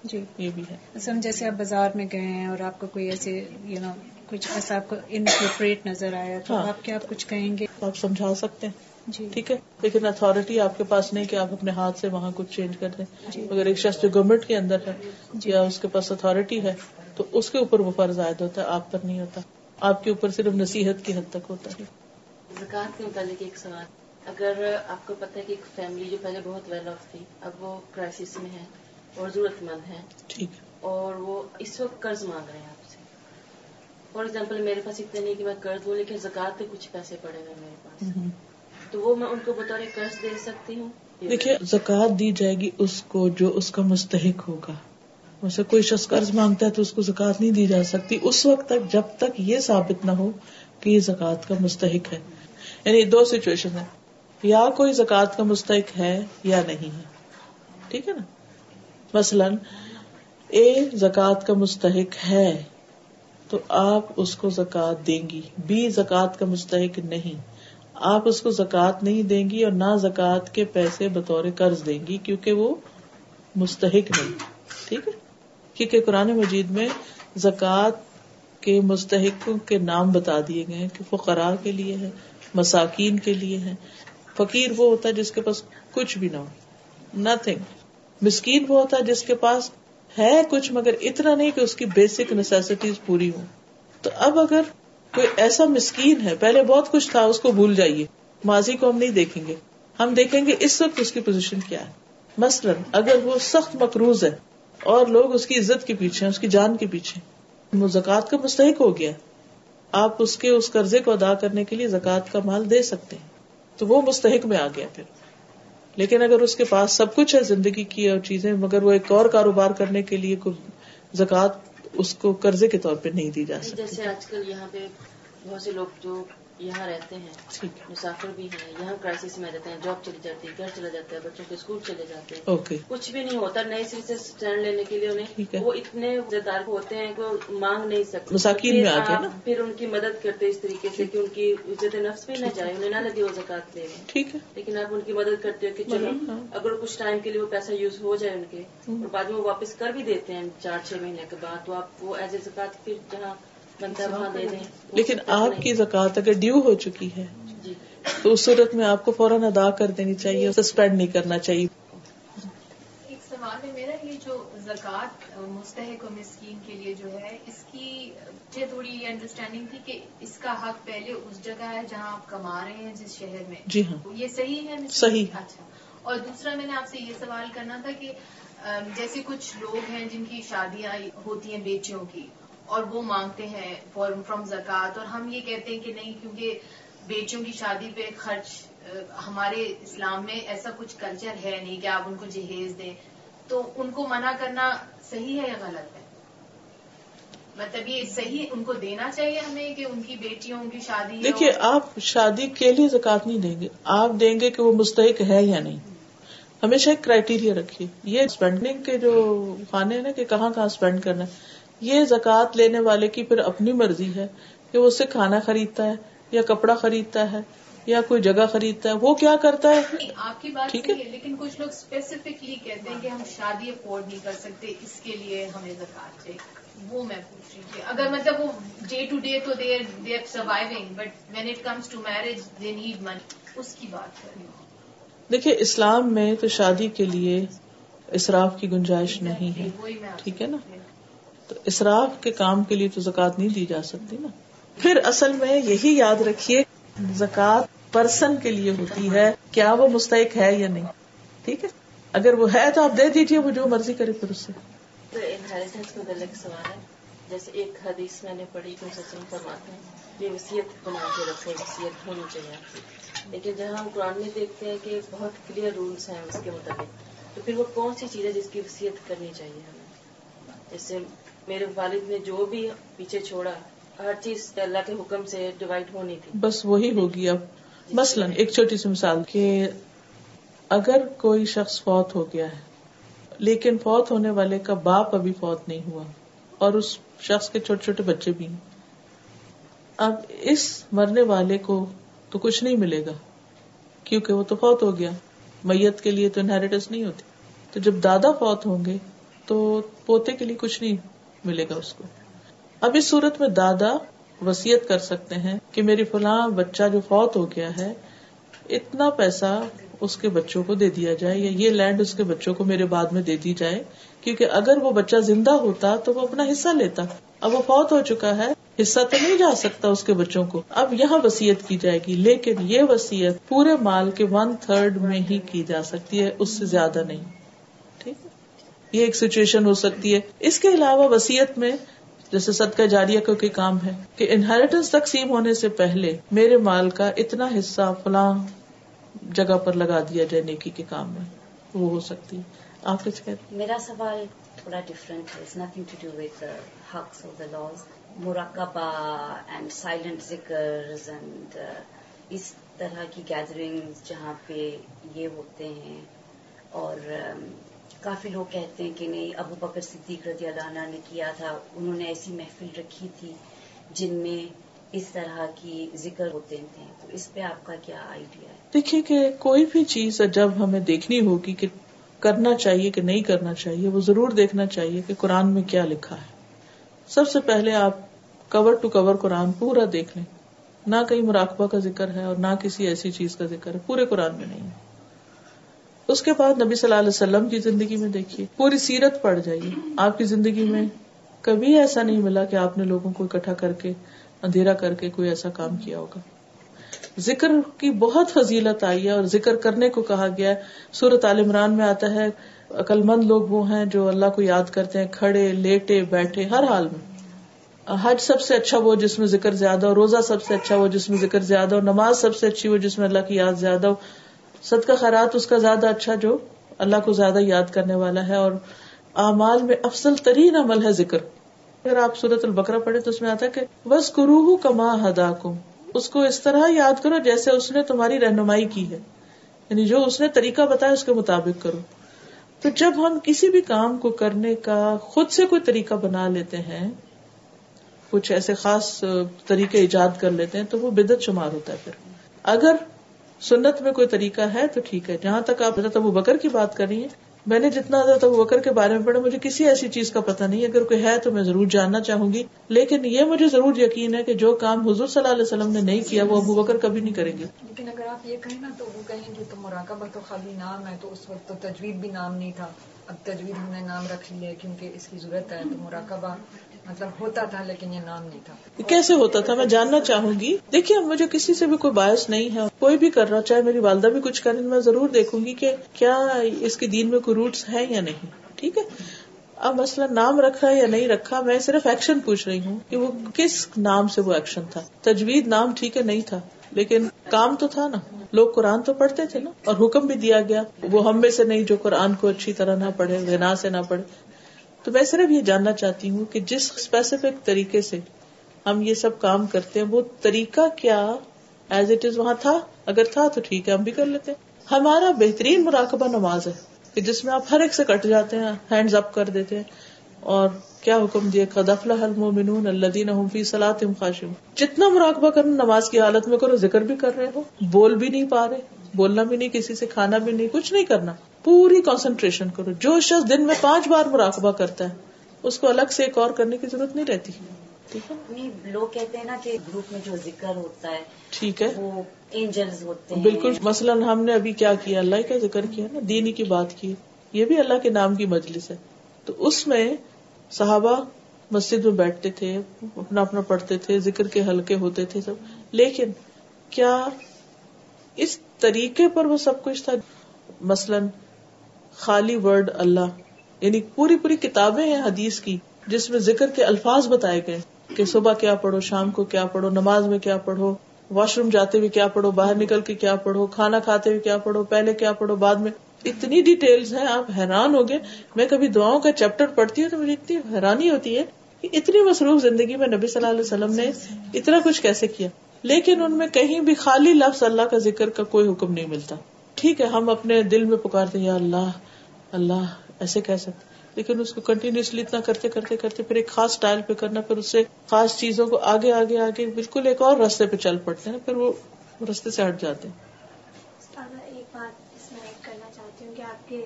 جی۔ یہ بھی ہے۔ جیسے آپ بازار میں گئے ہیں اور آپ کو کوئی ایسے یو نو کچھ ایسا آپ کو انپروپریٹ نظر آیا تو ہاں۔ آپ کیا کچھ کہیں گے؟ آپ سمجھا سکتے ہیں۔ ٹھیک ہے؟ لیکن اتھارٹی آپ کے پاس نہیں کہ آپ اپنے ہاتھ سے وہاں کچھ چینج کر دیں۔ جی۔ اگر ایک شخص جو گورنمنٹ کے اندر ہے جی۔ یا اس کے پاس اتھارٹی ہے تو اس کے اوپر وہ فرض عائد ہوتا ہے آپ پر نہیں ہوتا۔ آپ کے اوپر صرف نصیحت کی حد تک ہوتا ہے۔ زکوٰۃ کے متعلق ایک سوال۔ اگر آپ کو پتہ ہے کہ ایک فیملی جو پہلے بہت ویل آف تھی اب وہ کرائسس میں ہے اور ضرورت مند ہے ٹھیک۔ ہے اور وہ اس وقت قرض مانگ رہے ہیں آپ سے۔ فار ایگزامپل میرے پاس اتنے نہیں کہ میں قرض دوں لیکن زکوٰۃ کے کچھ پیسے پڑے ہوئے میرے پاس۔ ہوں۔ تو وہ میں ان کو بطور قرض دے سکتی ہوں؟ دیکھیے، زکوٰۃ دی جائے گی اس کو جو اس کا مستحق ہوگا۔ ویسے کوئی شخص قرض مانگتا ہے تو اس کو زکوٰۃ نہیں دی جا سکتی۔ اس وقت تک، جب تک یہ ثابت نہ ہو کہ یہ زکوٰۃ کا مستحق ہے۔ یعنی دو سچویشن ہے یا کوئی زکوٰۃ کا مستحق ہے یا نہیں ہے۔ ٹھیک ہے نا؟ مثلاً، اے زکوٰۃ کا مستحق ہے تو آپ اس کو زکات دیں گی۔ بی زکات کا مستحق نہیں۔ آپ اس کو زکات نہیں دیں گی اور نہ زکات کے پیسے بطور قرض دیں گی کیونکہ وہ مستحق نہیں۔ ٹھیک ہے؟ کیونکہ قرآن مجید میں زکات کے مستحقوں کے نام بتا دیے گئے کہ فقراء کے لیے ہے، مساکین کے لیے ہے۔ فقیر وہ ہوتا ہے جس کے پاس کچھ بھی نہ ہو۔ نتنگ مسکین وہ ہوتا ہے جس کے پاس ہے کچھ مگر اتنا نہیں کہ اس کی بیسک نیسیسٹیز پوری ہو تو اب اگر کوئی ایسا مسکین ہے، پہلے بہت کچھ تھا، اس کو بھول جائیے۔ ماضی کو ہم نہیں دیکھیں گے۔ ہم دیکھیں گے اس وقت اس کی پوزیشن کیا ہے۔ مثلاً اگر وہ سخت مقروض ہے اور لوگ اس کی عزت کے پیچھے اس کی جان کے پیچھے وہ زکوٰۃ کا مستحق ہو گیا۔ آپ اس کے، اس قرضے کو ادا کرنے کے لیے زکوٰۃ کا مال دے سکتے ہیں۔ تو وہ مستحق میں آ گیا پھر۔ لیکن اگر اس کے پاس سب کچھ ہے، زندگی کی اور چیزیں، مگر وہ ایک اور کاروبار کرنے کے لیے زکوٰۃ اس کو قرضے کے طور پہ نہیں دی جا سکتی۔ جیسے آج کل یہاں پہ بہت سے لوگ جو یہاں رہتے ہیں۔ مسافر بھی ہیں۔ یہاں کرائسس میں رہتے ہیں۔ جاب چلی جاتی ہے گھر چلا جاتا ہے بچوں کے اسکول چلے جاتے ہیں۔ کچھ بھی نہیں ہوتا نئے سر سے اسٹینڈ لینے کے لیے انہیں وہ اتنے دار ہوتے ہیں کہ مانگ نہیں سکتے۔ مساکین میں آ پھر ان کی مدد کرتے اس طریقے سے کہ ان کی عزت نفس بھی نہ جائے انہیں نہ لگے وہ زکات دے ٹھیک ہے۔ لیکن آپ ان کی مدد کرتے ہو کہ چلو ہاں۔ اگر کچھ ٹائم کے لیے وہ پیسہ یوز ہو جائے ان کے اور بعد میں وہ واپس کر بھی دیتے ہیں چار چھ مہینے کے بعد تو آپ وہ ایز اے زکات پھر جہاں لیکن آپ کی زکات اگر ڈیو ہو چکی ہے جی۔ تو اس صورت میں آپ کو فوراً ادا کر دینی چاہیے سسپینڈ نہیں کرنا چاہیے۔ ایک سوال ہے میرا یہ جو زکوٰۃ مستحق و مسکین کے لیے جو ہے اس کی مجھے تھوڑی یہ انڈرسٹینڈنگ تھی کہ اس کا حق پہلے اس جگہ ہے جہاں آپ کما رہے ہیں جس شہر میں۔ جی ہاں۔ یہ صحیح ہے صحیح اچھا۔ اور دوسرا میں نے آپ سے یہ سوال کرنا تھا کہ جیسے کچھ لوگ ہیں جن کی شادیاں ہوتی ہیں بیٹیوں کی اور وہ مانگتے ہیں فرام زکات اور ہم یہ کہتے ہیں کہ نہیں کیونکہ بیٹیوں کی شادی پہ خرچ ہمارے اسلام میں ایسا کچھ کلچر ہے نہیں کہ آپ ان کو جہیز دیں۔ تو ان کو منع کرنا صحیح ہے یا غلط ہے؟ مطلب یہ صحیح ان کو دینا چاہیے ہمیں کہ ان کی بیٹیوں کی شادی دیکھیے آپ شادی کے لیے زکات نہیں دیں گے۔ آپ دیں گے کہ وہ مستحق ہے یا نہیں۔ ہمیشہ ایک کرائٹیریا رکھیے۔ یہ اسپینڈنگ کے جو کھانے ہیں نا کہ کہاں کہاں اسپینڈ کرنا ہے۔ یہ زکات لینے والے کی پھر اپنی مرضی ہے کہ وہ اس سے کھانا خریدتا ہے یا کپڑا خریدتا ہے یا کوئی جگہ خریدتا ہے وہ کیا کرتا ہے؟ آپ کی بات ٹھیک ہے؟ لیکن کچھ لوگ اسپیسیفکلی کہتے ہیں کہ ہم شادی افورڈ نہیں کر سکتے اس کے لیے ہمیں زکات چاہیے۔ وہ میں پوچھ رہی تھی اگر مطلب وہ ڈے ٹو ڈے تو they are surviving but when it comes to marriage they need money اس کی بات کر رہی ہوں۔ دیکھیے اسلام میں تو شادی کے لیے اسراف کی گنجائش نہیں ہے ٹھیک ہے نا؟ تو اسراف کے کام کے لیے تو زکات نہیں دی جا سکتی نا۔ پھر اصل میں یہی یاد رکھیے زکات پرسن کے لیے ہوتی ہے، کیا وہ مستحق ہے یا نہیں۔ ٹھیک ہے؟ اگر وہ ہے تو آپ دے دیجیے وہ جو مرضی کرے پھر اس سے۔ سوال ہے۔ جیسے ایک حدیث میں نے پڑھی تو سچن فرماتے ہیں، یہ وسیعت بنا کے رکھو وسیعت ہونی چاہیے۔ لیکن جہاں ہم قرآن میں دیکھتے ہیں کہ بہت کلیئر رولس ہیں اس کے مطابق، تو پھر وہ کون سی چیز ہے جس کی وسیعت کرنی چاہیے ہمیں؟ جیسے میرے والد نے جو بھی پیچھے چھوڑا، ہر چیز اللہ کے حکم سے ڈیوائڈ ہونی تھی۔ بس وہی ہوگی اب۔ مثلاً ایک چھوٹی سی مثال کہ اگر کوئی شخص فوت ہو گیا ہے، لیکن فوت ہونے والے کا باپ ابھی فوت نہیں ہوا اور اس شخص کے چھوٹے چھوٹے بچے بھی ہیں اب اس مرنے والے کو تو کچھ نہیں ملے گا، کیونکہ وہ تو فوت ہو گیا۔ میت کے لیے تو انہیریٹنس نہیں ہوتی۔ تو جب دادا فوت ہوں گے تو پوتے کے لیے کچھ نہیں ملے گا اس کو۔ اب اس صورت میں دادا وسیعت کر سکتے ہیں کہ میری فلاں بچہ جو فوت ہو گیا ہے، اتنا پیسہ اس کے بچوں کو دے دیا جائے یا یہ لینڈ اس کے بچوں کو میرے بعد میں دے دی جائے، کیونکہ اگر وہ بچہ زندہ ہوتا تو وہ اپنا حصہ لیتا۔ اب وہ فوت ہو چکا ہے، حصہ تو نہیں جا سکتا اس کے بچوں کو۔ اب یہاں وسیعت کی جائے گی، لیکن یہ وسیعت پورے مال کے ون تھرڈ میں ہی کی جا سکتی ہے، اس سے زیادہ نہیں۔ یہ ایک سچویشن ہو سکتی ہے۔ اس کے علاوہ وسیعت میں جیسے صدقہ جاریہ کا کوئی کام ہے کہ انہیریٹنس تقسیم ہونے سے پہلے میرے مال کا اتنا حصہ فلاں جگہ پر لگا دیا جائے نیکی کے کام میں۔ وہ ہو سکتی ہے۔ آپ کچھ کہتے میرا سوال تھوڑا ڈفرینٹ ہے۔ نتھنگ ٹو ڈو وتھ حقس آف دا لاز مراقبہ اینڈ سائلنٹ ذکر اینڈ اس طرح کی گیدرنگ جہاں پہ یہ ہوتے ہیں اور um, کافی لوگ کہتے ہیں کہ نہیں، ابو بکر صدیق رضی اللہ عنہ نے کیا تھا، انہوں نے ایسی محفل رکھی تھی جن میں اس طرح کی ذکر ہوتے تھے۔ تو اس پہ آپ کا کیا آئیڈیا ہے؟ دیکھیے کہ کوئی بھی چیز جب ہمیں دیکھنی ہوگی کہ کرنا چاہیے کہ نہیں کرنا چاہیے، وہ ضرور دیکھنا چاہیے کہ قرآن میں کیا لکھا ہے۔ سب سے پہلے آپ کور ٹو کور قرآن پورا دیکھ لیں۔ نہ کہیں مراقبہ کا ذکر ہے اور نہ کسی ایسی چیز کا ذکر ہے، پورے قرآن میں نہیں ہے۔ اس کے بعد نبی صلی اللہ علیہ وسلم کی زندگی میں دیکھیے، پوری سیرت پڑ جائیے آپ کی زندگی میں کبھی ایسا نہیں ملا کہ آپ نے لوگوں کو اکٹھا کر کے، اندھیرا کر کے کوئی ایسا کام کیا ہوگا۔ ذکر کی بہت فضیلت آئی ہے اور ذکر کرنے کو کہا گیا ہے۔ سورت عال عمران میں آتا ہے عقل مند لوگ وہ ہیں جو اللہ کو یاد کرتے ہیں، کھڑے، لیٹے، بیٹھے، ہر حال میں۔ حج سب سے اچھا وہ جس میں ذکر زیادہ ہو، روزہ سب سے اچھا وہ جس میں ذکر زیادہ ہو، نماز سب سے اچھی وہ جس میں اللہ کی یاد زیادہ ہو۔ صدقہ کا خیرات اس کا زیادہ اچھا جو اللہ کو زیادہ یاد کرنے والا ہے اور اعمال میں افضل ترین عمل ہے ذکر۔ اگر آپ سورت البکرا پڑھے تو اس میں آتا ہے کہ بس کرو کما ہدا کم اس کو اس طرح یاد کرو جیسے اس نے تمہاری رہنمائی کی ہے۔ یعنی جو اس نے طریقہ بتایا اس کے مطابق کرو۔ تو جب ہم کسی بھی کام کو کرنے کا خود سے کوئی طریقہ بنا لیتے ہیں، کچھ ایسے خاص طریقے ایجاد کر لیتے ہیں، تو وہ بدت شمار ہوتا ہے پھر۔ اگر سنت میں کوئی طریقہ ہے تو ٹھیک ہے۔ جہاں تک آپ حضرت ابو بکر کی بات کر رہی ہیں میں نے جتنا حضرت ابو بکر کے بارے میں پڑھا، مجھے کسی ایسی چیز کا پتہ نہیں۔ اگر کوئی ہے تو میں ضرور جاننا چاہوں گی۔ لیکن یہ مجھے ضرور یقین ہے کہ جو کام حضور صلی اللہ علیہ وسلم نے نہیں کیا، وہ ابو بکر کبھی نہیں کریں گے۔ لیکن اگر آپ یہ کہیں نا تو وہ کہیں گے تو مراقبہ تو خالی نام ہے، تو اس وقت تو تجوید بھی نام نہیں تھا۔ اب تجوید ہم نے نام رکھ لیا کیونکہ اس کی ضرورت ہے، تو مراقبہ مطلب ہوتا تھا لیکن یہ نام نہیں تھا۔ کیسے ہوتا تھا؟ میں جاننا چاہوں گی۔ دیکھیے مجھے کسی سے بھی کوئی باعث نہیں ہے۔ کوئی بھی کر رہا، چاہے میری والدہ بھی کچھ کریں میں ضرور دیکھوں گی کہ کیا اس کے دین میں کوئی روٹس ہے یا نہیں۔ ٹھیک ہے؟ اب مسئلہ نام رکھا یا نہیں رکھا، میں صرف ایکشن پوچھ رہی ہوں کہ وہ کس نام سے وہ ایکشن تھا۔ تجوید نام ٹھیک ہے، نہیں تھا، لیکن کام تو تھا نا۔ لوگ قرآن تو پڑھتے تھے نا، اور حکم بھی دیا گیا۔ وہ ہم میں سے نہیں جو قرآن کو اچھی طرح نہ پڑھے، غنا سے نہ پڑھے۔ تو میں صرف یہ جاننا چاہتی ہوں کہ جس اسپیسیفک طریقے سے ہم یہ سب کام کرتے ہیں، وہ طریقہ کیا ایز اٹ از وہاں تھا؟ اگر تھا تو ٹھیک ہے، ہم بھی کر لیتے ہمارا بہترین مراقبہ نماز ہے کہ جس میں آپ ہر ایک سے کٹ جاتے ہیں ہینڈز اپ کر دیتے ہیں۔ اور کیا حکم دیا خدفل المومنون الذین هم فی صلاتهم خاشعون۔ جتنا مراقبہ کرنا نماز کی حالت میں کرو، ذکر بھی کر رہے ہو، بول بھی نہیں پا رہے۔ بولنا بھی نہیں کسی سے کھانا بھی نہیں کچھ نہیں کرنا۔ پوری کانسنٹریشن کرو۔ جو شخص دن میں پانچ بار مراقبہ کرتا ہے اس کو الگ سے ایک اور کرنے کی ضرورت نہیں رہتی۔ ٹھیک ہے؟ لوگ کہتے ہیں نا کہ گروپ میں جو ذکر ہوتا ہے ٹھیک ہے۔ وہ اینجلز ہوتے ہیں۔ بالکل۔ مثلاً ہم نے ابھی کیا کیا؟ اللہ کا ذکر کیا نا دینی کی بات کی۔ یہ بھی اللہ کے نام کی مجلس ہے۔ تو اس میں صحابہ مسجد میں بیٹھتے تھے اپنا اپنا پڑھتے تھے ذکر کے ہلکے ہوتے تھے سب۔ لیکن کیا اس طریقے پر وہ سب کچھ تھا۔ مثلاً خالی ورڈ اللہ یعنی پوری پوری کتابیں ہیں حدیث کی، جس میں ذکر کے الفاظ بتائے گئے کہ صبح کیا پڑھو، شام کو کیا پڑھو، نماز میں کیا پڑھو، واش روم جاتے ہوئے کیا پڑھو، باہر نکل کے کیا پڑھو، کھانا کھاتے ہوئے کیا پڑھو، پہلے کیا پڑھو، بعد میں۔ اتنی ڈیٹیلز ہیں، آپ حیران ہو گئے۔ میں کبھی دعاؤں کا چیپٹر پڑھتی ہوں تو مجھے اتنی حیرانی ہوتی ہے کہ اتنی مصروف زندگی میں نبی صلی اللہ علیہ وسلم نے اتنا کچھ کیسے کیا؟ لیکن ان میں کہیں بھی خالی لفظ اللہ کا ذکر کا کوئی حکم نہیں ملتا۔ ٹھیک ہے، ہم اپنے دل میں پکارتے یا اللہ اللہ، ایسے کہہ سکتے لیکن اس کو کنٹینیوسلی اتنا کرتے کرتے کرتے پھر ایک خاص اسٹائل پہ کرنا، پھر اس سے خاص چیزوں کو آگے آگے آگے بالکل ایک اور رستے پہ چل پڑتے ہیں، پھر وہ رستے سے ہٹ جاتے ہیں۔ ایک بات اس میں ایڈ کرنا چاہتی ہوں کہ آپ کے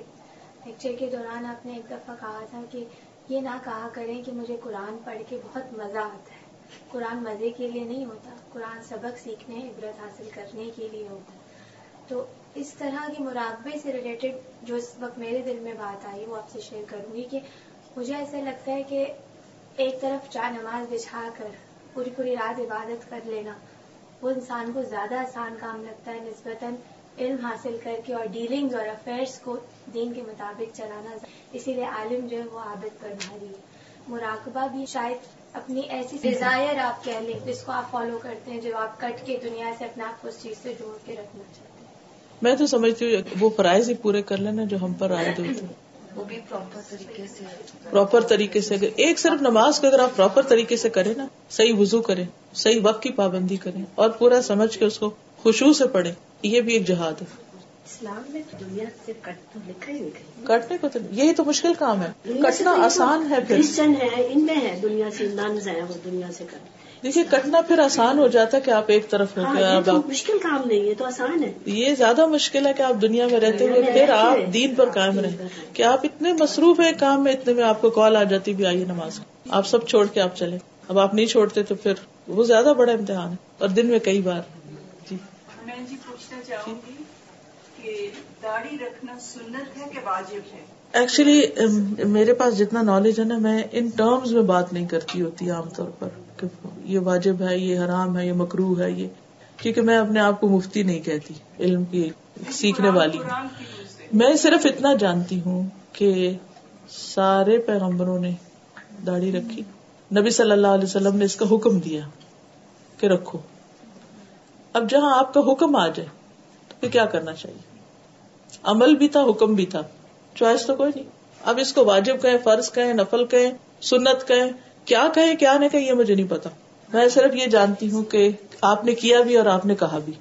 لیکچر کے دوران آپ نے ایک دفعہ کہا تھا کہ یہ نہ کہا کریں کہ مجھے قرآن پڑھ کے بہت مزہ آتا ہے۔ قرآن مزے کے لیے نہیں ہوتا، قرآن سبق سیکھنے، عبرت حاصل کرنے کے لیے ہوتا۔ تو اس طرح کے مراقبے سے ریلیٹڈ جو اس وقت میرے دل میں بات آئی، وہ آپ سے شیئر کروں گی کہ مجھے ایسا لگتا ہے کہ ایک طرف چار نماز بچھا کر پوری پوری رات عبادت کر لینا، وہ انسان کو زیادہ آسان کام لگتا ہے، نسبتاً علم حاصل کر کے اور ڈیلنگز اور افیئرس کو دین کے مطابق چلانا۔ اسی لیے عالم جو ہے وہ عابد پر بھاری ہے۔ مراقبہ بھی شاید اپنی ایسی ڈیزائر آپ کہہ لیں جس کو آپ فالو کرتے ہیں جو آپ کٹ کے دنیا سے اپنے آپ کو اس چیز سے جوڑ کے رکھنا چاہتے ہیں۔ میں تو سمجھتی ہوں وہ فرائض ہی پورے کر لینا جو ہم پر آئے ہوتے وہ بھی پراپر طریقے سے۔ پراپر طریقے سے۔ اگر ایک صرف نماز کو اگر آپ پراپر طریقے سے کریں نا صحیح وضو کریں صحیح وقت کی پابندی کریں اور پورا سمجھ کے اس کو خوشبو سے پڑھیں یہ بھی ایک جہاد ہے۔ اسلام میں دنیا سے کٹ تو لکھا ہی نہیں کٹنے کو تو یہی تو مشکل کام ہے۔ کٹنا یہ آسان ہے پھر۔ کرسچن ہے ان میں ہے۔ دنیا سے نانز ہیں وہ دنیا سے کٹ۔ دیکھیے کٹنا پھر آسان ہو جاتا ہے کہ آپ ایک طرف ہو ہاں یہ تو آپ مشکل کام نہیں ہے تو آسان ہے۔ یہ زیادہ مشکل ہے کہ آپ دنیا میں رہتے ہوئے پھر آپ دین پر قائم رہیں۔ کہ آپ اتنے مصروف ہیں کام میں اتنے میں آپ کو کال آ جاتی بھی آئیے نماز۔ آپ سب چھوڑ کے آپ چلے۔ اب آپ نہیں چھوڑتے تو پھر وہ زیادہ بڑا امتحان ہے اور دن میں کئی بار۔ جی۔ میں جی پوچھنا چاہوں گی داڑھی رکھنا سنت ہے کہ واجب ہے؟ ایکچولی میرے پاس جتنا نالج ہے نا میں ان ٹرمز میں بات نہیں کرتی ہوتی عام طور پر کہ یہ واجب ہے یہ حرام ہے یہ مکرو ہے یہ کیونکہ میں اپنے آپ کو مفتی نہیں کہتی علم کی سیکھنے والی ہوں۔ میں صرف اتنا جانتی ہوں کہ سارے پیغمبروں نے داڑھی رکھی۔ نبی صلی اللہ علیہ وسلم نے اس کا حکم دیا کہ رکھو۔ اب جہاں آپ کا حکم آ جائے تو پھر کیا کرنا چاہیے؟ عمل بھی تھا حکم بھی تھا۔ چوائس تو کوئی نہیں۔ اب اس کو واجب کہیں فرض کہیں نفل کہیں سنت کہیں کیا کہیں کیا نہیں کہیں یہ مجھے نہیں پتا۔ میں صرف یہ جانتی ہوں کہ آپ نے کیا بھی اور آپ نے کہا بھی.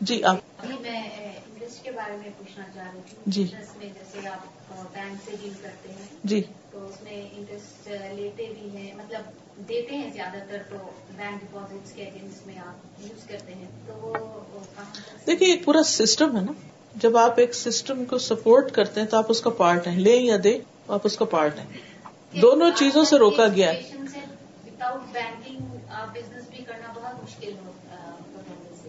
جی آپ۔ میں انٹرسٹ کے بارے میں پوچھنا چاہ رہی تھی۔ جی۔ میں جیسے آپ بینک سے ڈیل کرتے ہیں جی۔ تو اس میں انٹرسٹ لیتے بھی ہیں۔ مطلب دیتے ہیں زیادہ تر تو بینک ڈپازٹس کے اگینسٹ میں آپ یوز کرتے ہیں۔ تو وہ دیکھیے ایک پورا سسٹم ہے نا۔ جب آپ ایک سسٹم کو سپورٹ کرتے ہیں تو آپ اس کا پارٹ ہیں لیں یا دیں آپ اس کا پارٹ ہیں۔ دونوں چیزوں سے روکا گیا ہے۔ وداؤٹ بینکنگ آپ بزنس بھی کرنا بہت مشکل ہو ہوتا ہے سے۔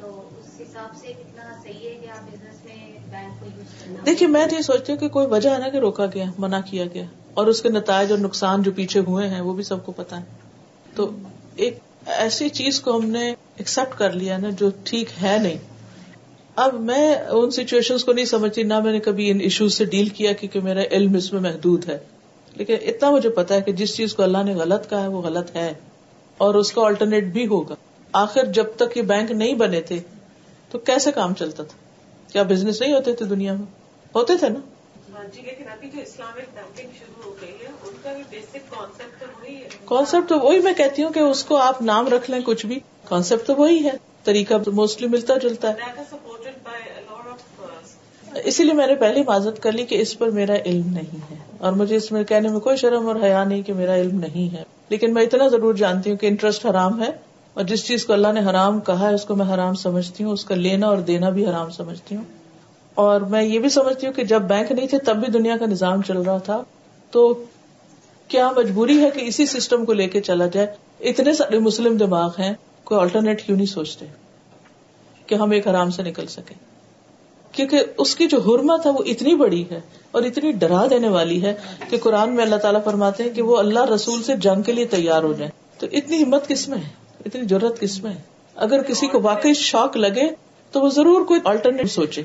تو اس حساب سے کتنا صحیح ہے کہ آپ بزنس میں بینک کو یوز کرنا۔ دیکھیے میں تو یہ سوچتی ہوں کہ کوئی وجہ ہے نا کہ روکا گیا منع کیا گیا۔ اور اس کے نتائج اور نقصان جو پیچھے ہوئے ہیں وہ بھی سب کو پتا ہے۔ تو ایک ایسی چیز کو ہم نے ایکسپٹ کر لیا نا جو ٹھیک ہے نہیں۔ اب میں ان سچویشن کو نہیں سمجھتی نہ میں نے کبھی ان ایشوز سے ڈیل کیا کیونکہ میرا علم اس میں محدود ہے۔ لیکن اتنا مجھے پتا ہے کہ جس چیز کو اللہ نے غلط کہا ہے وہ غلط ہے۔ اور اس کا آلٹرنیٹ بھی ہوگا۔ آخر جب تک یہ بینک نہیں بنے تھے تو کیسے کام چلتا تھا؟ کیا بزنس نہیں ہوتے تھے دنیا میں؟ ہوتے تھے نا؟ ہاں جی لیکن ابھی جو اسلامک بینکنگ شروع ہو گئی ہے ان کا بھی بیسک کانسیپٹ تو وہی ہے۔ کانسیپٹ تو وہی میں کہتی ہوں کہ اس کو آپ نام رکھ لیں کچھ بھی۔ کانسیپٹ تو وہی ہے۔ طریقہ موسٹلی ملتا جلتا ہے۔ آف اسی لیے میں نے پہلے معذرت کر لی کہ اس پر میرا علم نہیں ہے۔ اور مجھے اس میں کہنے میں کوئی شرم اور حیا نہیں کہ میرا علم نہیں ہے۔ لیکن میں اتنا ضرور جانتی ہوں کہ انٹرسٹ حرام ہے۔ اور جس چیز کو اللہ نے حرام کہا ہے اس کو میں حرام سمجھتی ہوں۔ اس کا لینا اور دینا بھی حرام سمجھتی ہوں۔ اور میں یہ بھی سمجھتی ہوں کہ جب بینک نہیں تھے تب بھی دنیا کا نظام چل رہا تھا۔ تو کیا مجبوری ہے کہ اسی سسٹم کو لے کے چلا جائے؟ اتنے سارے مسلم دماغ ہیں۔ کوئی آلٹرنیٹ کیوں نہیں سوچتے کہ ہم ایک حرام سے نکل سکے کیونکہ اس کی جو حرمت ہے وہ اتنی بڑی ہے اور اتنی ڈرا دینے والی ہے کہ قرآن میں اللہ تعالیٰ فرماتے ہیں کہ وہ اللہ رسول سے جنگ کے لیے تیار ہو جائیں۔ تو اتنی ہمت کس میں ہے؟ اتنی ضرورت کس میں ہے؟ اگر کسی کو واقعی شوق لگے تو وہ ضرور کوئی آلٹرنیٹ سوچے۔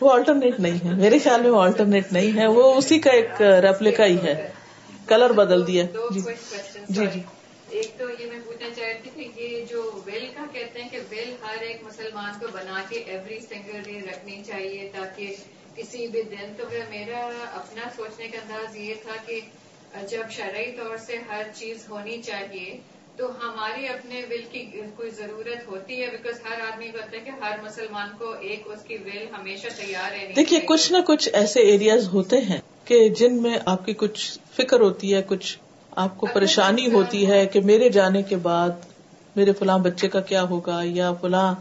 وہ آلٹرنیٹ نہیں ہے۔ میرے خیال میں وہ آلٹرنیٹ نہیں ہے۔ وہ اسی کا ایک ریپلیکا ہی ہے۔ کلر بدل دیا۔ جی۔ جی جی۔ ایک تو یہ میں پوچھنا چاہ رہی تھی کہ یہ جو ویل کا کہتے ہیں کہ ویل ہر ایک مسلمان کو بنا کے ایوری سنگل ڈے رکھنی چاہیے تاکہ کسی بھی دن تو میرا اپنا سوچنے کا انداز یہ تھا کہ جب شرعی طور سے ہر چیز ہونی چاہیے تو ہماری اپنے ول کی کوئی ضرورت ہوتی ہے بیکاز ہر آدمی کہتا ہے کہ ہر مسلمان کو ایک اس کی ول ہمیشہ تیار رہنی دیکھیے، کچھ نہ کچھ ایسے ایریاز ہوتے ہیں کہ جن میں آپ کی کچھ فکر ہوتی ہے، کچھ آپ کو پریشانی ہوتی ہے کہ میرے جانے کے بعد میرے فلاں بچے کا کیا ہوگا یا فلاں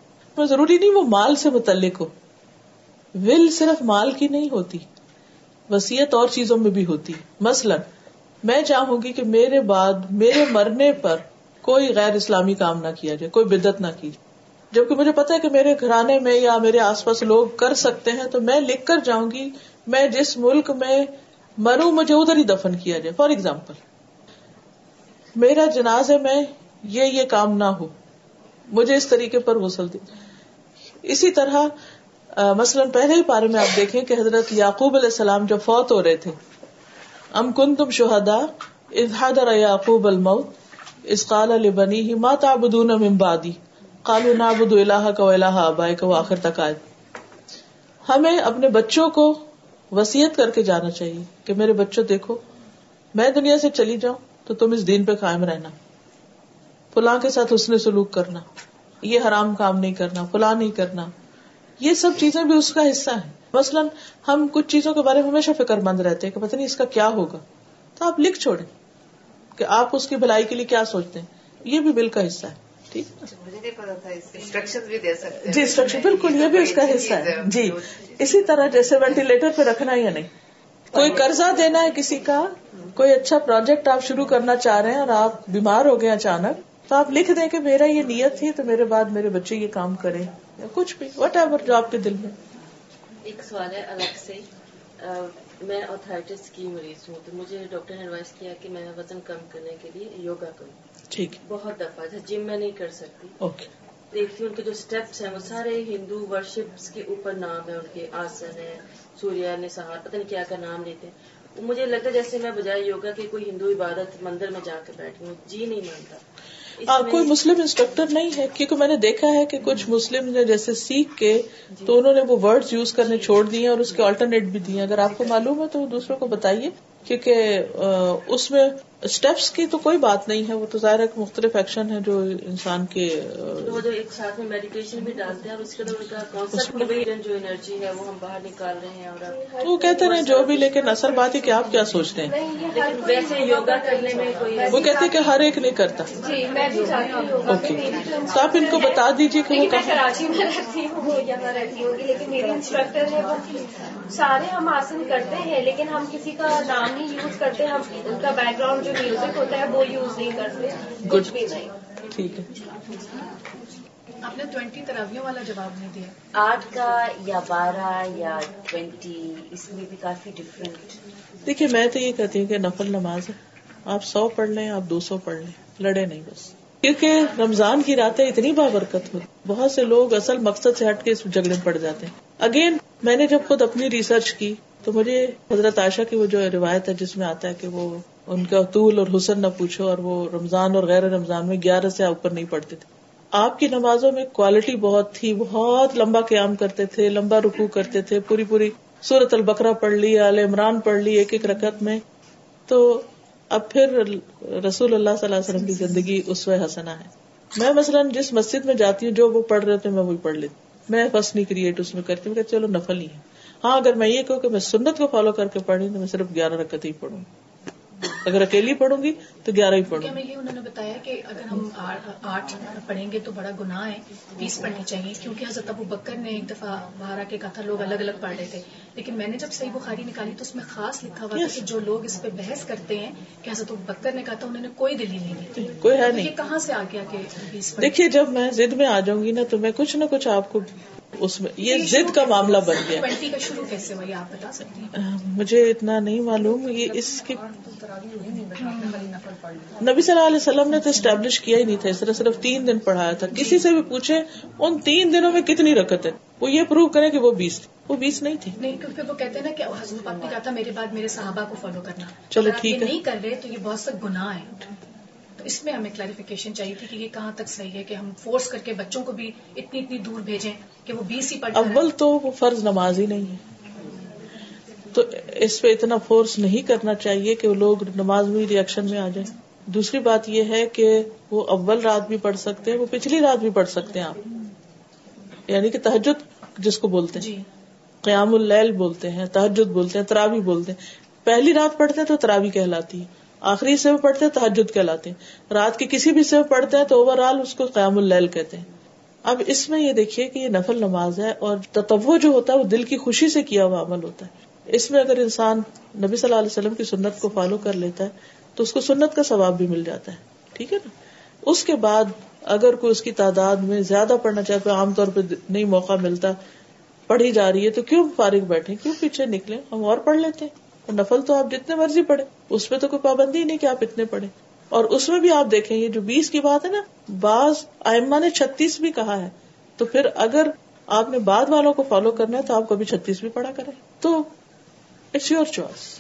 ضروری نہیں وہ مال سے متعلق ہو۔ ول صرف مال کی نہیں ہوتی وسیعت اور چیزوں میں بھی ہوتی۔ مثلا، میں چاہوں گی کہ میرے بعد میرے مرنے پر کوئی غیر اسلامی کام نہ کیا جائے، کوئی بدت نہ کی۔ جائے جبکہ مجھے پتا ہے کہ میرے گھرانے میں یا میرے آس پاس لوگ کر سکتے ہیں، تو میں لکھ کر جاؤں گی، میں جس ملک میں مروں، مجھے ادھر ہی دفن کیا جائے۔ فار ایگزامپل میرا جنازے میں یہ یہ کام نہ ہو۔ مجھے اس طریقے پر غسل دی۔ اسی طرح مثلاً پہلے ہی پارے میں آپ دیکھیں کہ حضرت یعقوب علیہ السلام جب فوت ہو رہے تھے، ام کن تم شہدا ادحادر یعقوب الموت اس قال علی بنی ہی ماں تابدون امبادی کالو نابد اللہ کا اللہ ابائے کا آخر تک آئے۔ ہمیں اپنے بچوں کو وسیعت کر کے جانا چاہیے کہ میرے بچوں دیکھو، میں دنیا سے چلی جاؤں۔ تو تم اس دین پہ قائم رہنا۔ فلاں کے ساتھ اس نے سلوک کرنا یہ حرام کام نہیں کرنا فلاں نہیں کرنا۔ یہ سب چیزیں بھی اس کا حصہ ہیں۔ مثلاً ہم کچھ چیزوں کے بارے میں ہمیشہ فکر مند رہتے ہیں کہ پتہ نہیں اس کا کیا ہوگا۔ تو آپ لکھ چھوڑیں کہ آپ اس کی بھلائی کے لیے کیا سوچتے ہیں۔ یہ بھی بل کا حصہ ہے ٹھیک؟ جی انسٹرکشن بالکل یہ بھی اس کا حصہ ہے۔ جی اسی طرح جیسے وینٹیلیٹر پہ رکھنا یا نہیں۔ کوئی قرضہ دینا ہے کسی کا؟ کوئی اچھا پروجیکٹ آپ شروع کرنا چاہ رہے ہیں اور آپ بیمار ہو گئے اچانک تو آپ لکھ دیں کہ میرا یہ نیت تھی تو میرے بعد میرے بچے یہ کام کریں یا کچھ بھی وٹ ایور جو آپ کے دل میں۔ ایک سوال ہے الگ سے۔ میں اتھائٹس کی مریض ہوں تو مجھے ڈاکٹر نے ایڈوائز کیا کہ میں وزن کم کرنے کے لیے یوگا کروں۔ ٹھیک۔ بہت دفعہ جم میں نہیں کر سکتی۔ اوکے دیکھتی ہوں ان کے جو اسٹیپس ہیں وہ سارے ہندو ورشپس کے اوپر نام ہے ان کے آسن ہے سوریا نسہار پتہ نہیں کیا کا نام لیتے ہیں۔ مجھے لگتا ہے جیسے میں بجائے یوگا کے کوئی ہندو عبادت مندر میں جا کے بیٹھی ہوں جی نہیں مانتا۔ کوئی مسلم انسٹرکٹر نہیں ہے؟ کیونکہ میں نے دیکھا ہے کہ کچھ مسلم نے جیسے سیکھ کے تو انہوں نے وہ ورڈز یوز کرنے چھوڑ دیے اور اس کے آلٹرنیٹ بھی دیے۔ اگر آپ کو معلوم ہے تو دوسروں کو بتائیے کیونکہ اس میں اسٹیپس کی تو کوئی بات نہیں ہے وہ تو ظاہر ایک مختلف ایکشن ہے جو انسان کے وہ جو ایک ساتھ میں میڈیٹیشن بھی ڈالتے ہیں اور اس کے کا جو انرجی ہے وہ ہم باہر نکال رہے ہیں اور وہ کہتے ہیں جو بھی لیکن اصل بات ہے کہ آپ کیا سوچتے ہیں؟ ویسے یوگا کرنے میں کوئی وہ کہتے کہ ہر ایک نہیں کرتا۔ جی میں بھی اوکے تو آپ ان کو بتا دیجیے کہ وہ کراچی میں رہتی ہوں یہاں رہتی ہوں لیکن میری انسٹرکٹر ہے وہ سارے ہم آسن کرتے ہیں لیکن ہم کسی کا نام نہیں یوز کرتے ہم ان کا بیک گراؤنڈ جو میوزک ہوتا ہے وہ یوز نہیں کرتے کچھ بھی نہیں. ٹھیک ہے. آپ نے ٹوینٹی تراویوں والا جواب نہیں دیا. آٹھ کا یا بارہ یا ٹوینٹی اس میں بھی کافی ڈفرینٹ دیکھیے میں تو یہ کہتی ہوں کہ نفل نماز ہے۔ آپ سو پڑھ لیں آپ دو سو پڑھ لیں لڑے نہیں بس۔ کیونکہ رمضان کی راتیں اتنی بابرکت ہوئی بہت سے لوگ اصل مقصد سے ہٹ کے اس جھگڑے میں پڑ جاتے ہیں۔ اگین میں نے جب خود اپنی ریسرچ کی تو مجھے حضرت عائشہ کی وہ جو روایت ہے جس میں آتا ہے کہ وہ ان کا طول اور حسن نہ پوچھو اور وہ رمضان اور غیر رمضان میں گیارہ سے اوپر نہیں پڑتے تھے۔ آپ کی نمازوں میں کوالٹی بہت تھی، بہت لمبا قیام کرتے تھے، لمبا رکو کرتے تھے، پوری پوری سورت البکرا پڑھ لی عال عمران پڑھ لی ایک ایک رکعت میں۔ تو اب پھر رسول اللہ صلی اللہ علیہ وسلم کی زندگی اس و حسنا ہے۔ میں مثلاً جس مسجد میں جاتی ہوں، جو وہ پڑھ رہے تھے میں وہی پڑھ لیتی میں فسٹ نہیں کریٹ اس میں کرتی ہوں کہ چلو نفل ہی ہے۔ ہاں اگر میں یہ کہوں کہ میں سنت کو فالو کر کے پڑھی، تو میں صرف گیارہ رکعت ہی پڑھوں۔ اگر اکیلی پڑھوں گی تو گیارہ ہی پڑھوں گی انہوں نے بتایا کہ اگر ہم آٹھ پڑھیں گے تو بڑا گناہ ہے بیس پڑھنی چاہیے کیونکہ حضرت ابو بکر نے ایک دفعہ باہر آ کے کہا تھا لوگ الگ الگ پڑھ رہے تھے۔ لیکن میں نے جب صحیح بخاری نکالی تو اس میں خاص لکھا ہوا کہ جو لوگ اس پہ بحث کرتے ہیں کہ حضرت ابو بکر نے کہا تھا انہوں نے کوئی دلیل نہیں دی۔ کوئی ہے نہیں۔ کہاں سے آ گیا کہ دیکھیے جب میں ضد میں آ جاؤں گی نا تو میں کچھ نہ کچھ آپ کو اس میں یہ ضد کا معاملہ بن گیا۔ کا شروع کیسے ہوئی آپ بتا سکتے ہیں؟ مجھے اتنا نہیں معلوم۔ یہ اس کی نبی صلی اللہ علیہ وسلم نے تو اسٹیبلش کیا ہی نہیں تھا اس طرح صرف تین دن پڑھایا تھا۔ کسی سے بھی پوچھے ان تین دنوں میں کتنی رکت ہے وہ یہ پروو کرے کہ وہ بیس تھی۔ وہ بیس نہیں تھی۔ نہیں کیونکہ وہ کہتے ہیں نا کہ حضرت پاک نے کہا تھا میرے بعد میرے صحابہ کو فالو کرنا۔ چلو ٹھیک ہے۔ نہیں کر رہے تو یہ بہت سا گناہ ہے تو اس میں ہمیں کلیریفیکیشن چاہیے تھی کہ یہ کہاں تک صحیح ہے کہ ہم فورس کر کے بچوں کو بھی اتنی اتنی دور بھیجیں کہ وہ بیس ہی پڑھ اول تو وہ فرض نماز ہی نہیں ہے۔ تو اس پہ اتنا فورس نہیں کرنا چاہیے کہ لوگ نماز میں ریئیکشن میں آ جائیں۔ دوسری بات یہ ہے کہ وہ اول رات بھی پڑھ سکتے ہیں وہ پچھلی رات بھی پڑھ سکتے ہیں آپ۔ یعنی کہ تحجد جس کو بولتے ہیں۔ جی۔ قیام اللیل بولتے ہیں تحجد بولتے ہیں تراوی بولتے ہیں۔ پہلی رات پڑھتے ہیں تو تراوی کہلاتی ہے۔ آخری سے پڑھتے ہیں تحجد کہلاتے ہیں۔ رات کے کسی بھی سے پڑھتے ہیں تو اوور آل اس کو قیام اللیل کہتے ہیں۔ اب اس میں یہ دیکھیے کہ یہ نفل نماز ہے اور تتو جو ہوتا ہے وہ دل کی خوشی سے کیا ہوا عمل ہوتا ہے۔ اس میں اگر انسان نبی صلی اللہ علیہ وسلم کی سنت کو فالو کر لیتا ہے تو اس کو سنت کا ثواب بھی مل جاتا ہے۔ ٹھیک ہے نا؟ اس کے بعد اگر کوئی اس کی تعداد میں زیادہ پڑھنا چاہے عام طور پہ نہیں موقع ملتا، پڑھی جا رہی ہے تو کیوں فارغ بیٹھے کیوں پیچھے نکلے ہم اور پڑھ لیتے ہیں۔ نفل تو آپ جتنے مرضی پڑھے اس میں تو کوئی پابندی نہیں کہ آپ اتنے پڑھے اور اس میں بھی آپ دیکھیں، یہ جو بیس کی بات ہے نا، بعض آئما نے چھتیس بھی کہا ہے۔ تو پھر اگر آپ نے بعد والوں کو فالو کرنا ہے، تو آپ کبھی چھتیس بھی پڑھا کریں۔ تو اٹس یور چوائس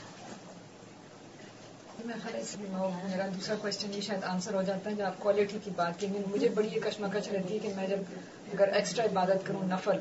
میرا دوسرا کوشچن یہ شاید آنسر ہو جاتا ہے جب آپ کوالٹی کی بات کی مجھے بڑی یہ کشمکش رہتی ہے کہ میں جب اگر ایکسٹرا عبادت کروں، نفل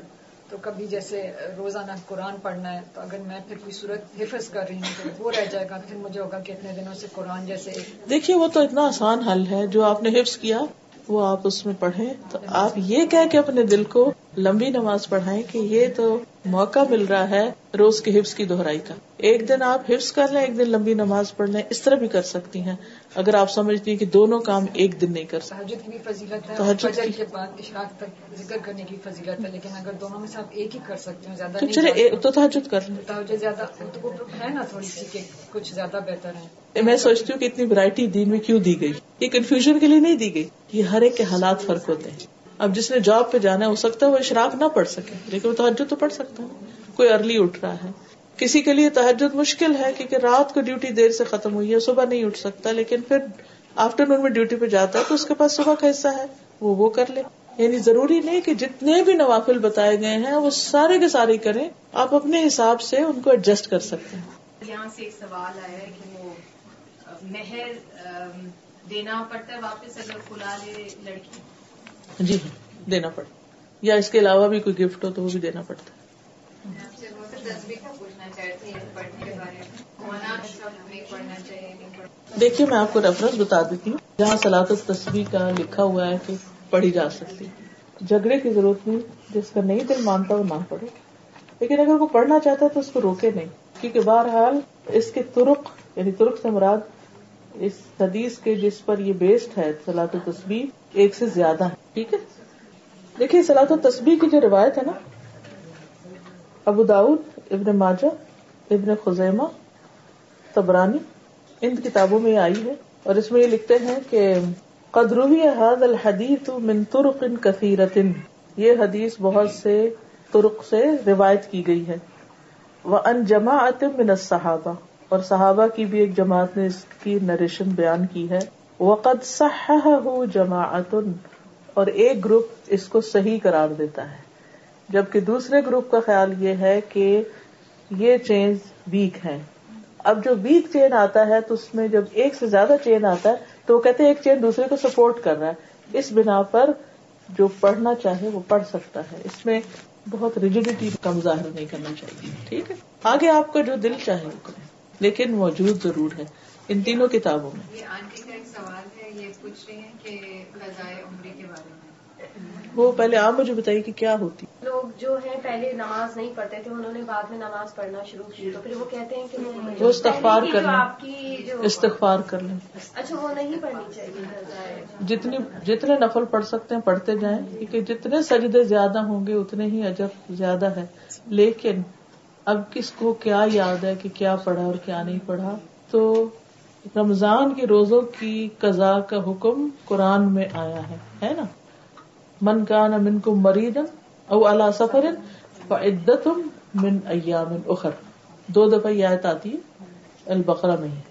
تو کبھی جیسے روزانہ قرآن پڑھنا ہے، تو اگر میں پھر کوئی صورت حفظ کر رہی ہوں تو وہ رہ جائے گا، پھر مجھے ہوگا کہ اتنے دنوں سے قرآن جیسے دیکھیے، وہ تو اتنا آسان حل ہے جو آپ نے حفظ کیا۔ وہ آپ اس میں پڑھیں تو آپ یہ کہہ کے اپنے دل کو لمبی نماز پڑھائیں کہ یہ تو موقع مل رہا ہے روز کے حفظ کی دہرائی کا۔ ایک دن آپ حفظ کر لیں ایک دن لمبی نماز پڑھ لیں اس طرح بھی کر سکتی ہیں۔ اگر آپ سمجھتی ہیں کہ دونوں کام ایک دن نہیں کر سکتے۔ کی بھی فضیلت ہے تحجد فجر کے بعد اشراق تک ذکر کرنے کی فضیلت ہے لیکن اگر دونوں میں سے آپ ایک ہی کر سکتے ہیں زیادہ چلے تو تحجد کر لیں۔ زیادہ ہے نا تھوڑی سی کچھ زیادہ بہتر ہے۔ میں سوچتی ہوں کہ اتنی ورائٹی دین میں کیوں دی گئی؟ یہ کنفیوژن کے لیے نہیں دی گئی یہ ہر ایک کے حالات فرق ہوتے ہیں۔ اب جس نے جاب پہ جانا ہے، ہو سکتا ہے وہ اشراق نہ پڑھ سکے، لیکن وہ تحجد تو پڑھ سکتا ہے۔ کوئی ارلی اٹھ رہا ہے۔ کسی کے لیے تحجد مشکل ہے کیونکہ رات کو ڈیوٹی دیر سے ختم ہوئی ہے، صبح نہیں اٹھ سکتا، لیکن پھر آفٹر نون میں ڈیوٹی پہ جاتا ہے تو اس کے پاس صبح کا حصہ ہے، وہ وہ کر لے۔ یعنی ضروری نہیں کہ جتنے بھی نوافل بتائے گئے ہیں، وہ سارے کے سارے کریں، آپ اپنے حساب سے ان کو ایڈجسٹ کر سکتے ہیں۔ یہاں سے ایک سوال آیا ہے کہ وہ مہر دینا پڑتا ہے واپس اگر کھلا لے لڑکی۔ جی ہاں دینا پڑتا یا اس کے علاوہ بھی کوئی گفٹ ہو تو وہ بھی دینا پڑتا ہے۔ دیکھیے میں آپ کو ریفرنس بتا دیتی ہوں۔ جہاں سلاط تصویر کا لکھا ہوا ہے کہ پڑھی جا سکتی۔ جھگڑے کی ضرورت نہیں جس کا نہیں دل مانتا وہ نہ پڑھے۔ لیکن اگر وہ پڑھنا چاہتا ہے تو اس کو روکے نہیں۔ کیونکہ بہرحال اس کے ترک یعنی ترک سے مراد اس حدیث کے جس پر یہ بیسڈ ہے سلاط تصویر ایک سے زیادہ ہے، ٹھیک ہے؟ دیکھیے سلاط و تصبیح کی جو روایت ہے نا، ابو داود ابن ماجہ، ابن خزیمہ تبرانی ان کتابوں میں آئی ہے، اور اس میں یہ لکھتے ہیں کہ قدروی حاد الحدیث من ترق کثیرت یہ حدیث بہت سے ترق سے روایت کی گئی ہے۔ وہ ان جماعت من الصحابہ اور صحابہ کی بھی ایک جماعت نے اس کی نریشن بیان کی ہے۔ وقد صححہ جماعت، اور ایک گروپ اس کو صحیح قرار دیتا ہے۔ جبکہ دوسرے گروپ کا خیال یہ ہے کہ یہ چین ویک ہے اب جو ویک چین آتا ہے تو اس میں جب ایک سے زیادہ چین آتا ہے تو وہ کہتے ہیں ایک چین دوسرے کو سپورٹ کر رہا ہے۔ اس بنا پر جو پڑھنا چاہے وہ پڑھ سکتا ہے۔ اس میں بہت ریجیڈیٹی کا مظاہرہ نہیں کرنا چاہیے۔ ٹھیک ہے؟ آگے آپ کا جو دل چاہے وہ کریں۔ لیکن موجود ضرور ہے۔ ان تینوں کتابوں میں۔ یہ آنٹی کا ایک سوال ہے یہ پوچھ رہی ہیں کہ کے بارے میں۔ وہ پہلے آپ مجھے بتائیے کہ کیا ہوتی۔ لوگ جو ہیں پہلے نماز نہیں پڑھتے تھے انہوں نے بعد میں نماز پڑھنا شروع کی۔ تو پھر وہ کہتے ہیں کہ وہ استغفار کر لیں۔ آپ کی جو استغفار کر لیں۔ اچھا وہ نہیں پڑھنی چاہیے۔ جتنی جتنے نفل پڑھ سکتے ہیں پڑھتے جائیں۔ کیونکہ جتنے سجدے زیادہ ہوں گے اتنے ہی اجر زیادہ ہے۔ لیکن اب کس کو کیا یاد ہے کہ کیا پڑھا اور کیا نہیں پڑھا؟ تو رمضان کے روزوں کی قضاء کا حکم قرآن میں آیا ہے ہے نا؟ من کا من کو مریدن او اللہ سفر من ایام اخر۔ دو دفعہ یہ آیت آتی ہے، البقرہ میں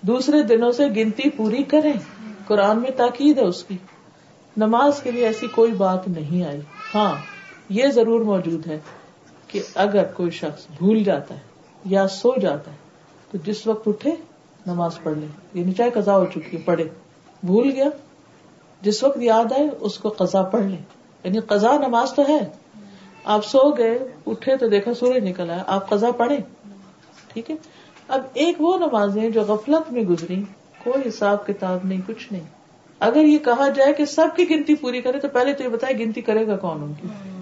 دوسرے دنوں سے گنتی پوری کریں، قرآن میں تاکید ہے اس کی۔ نماز کے لیے ایسی کوئی بات نہیں آئی۔ ہاں یہ ضرور موجود ہے۔ کہ اگر کوئی شخص بھول جاتا ہے یا سو جاتا ہے، تو جس وقت اٹھے نماز پڑھ لے۔ یعنی چاہے قضا ہو چکی ہے پڑھے۔ بھول گیا، جس وقت یاد آئے اس کو قضا پڑھ لے۔ یعنی قضا نماز تو ہے۔ آپ سو گئے، اٹھے تو دیکھا سورج نکل آیا آپ قضا پڑھے ٹھیک ہے؟ اب ایک وہ نمازیں جو غفلت میں گزری کوئی حساب کتاب نہیں، کچھ نہیں۔ اگر یہ کہا جائے کہ سب کی گنتی پوری کرے، تو پہلے تو یہ بتائے گنتی کرے گا کون ان کی؟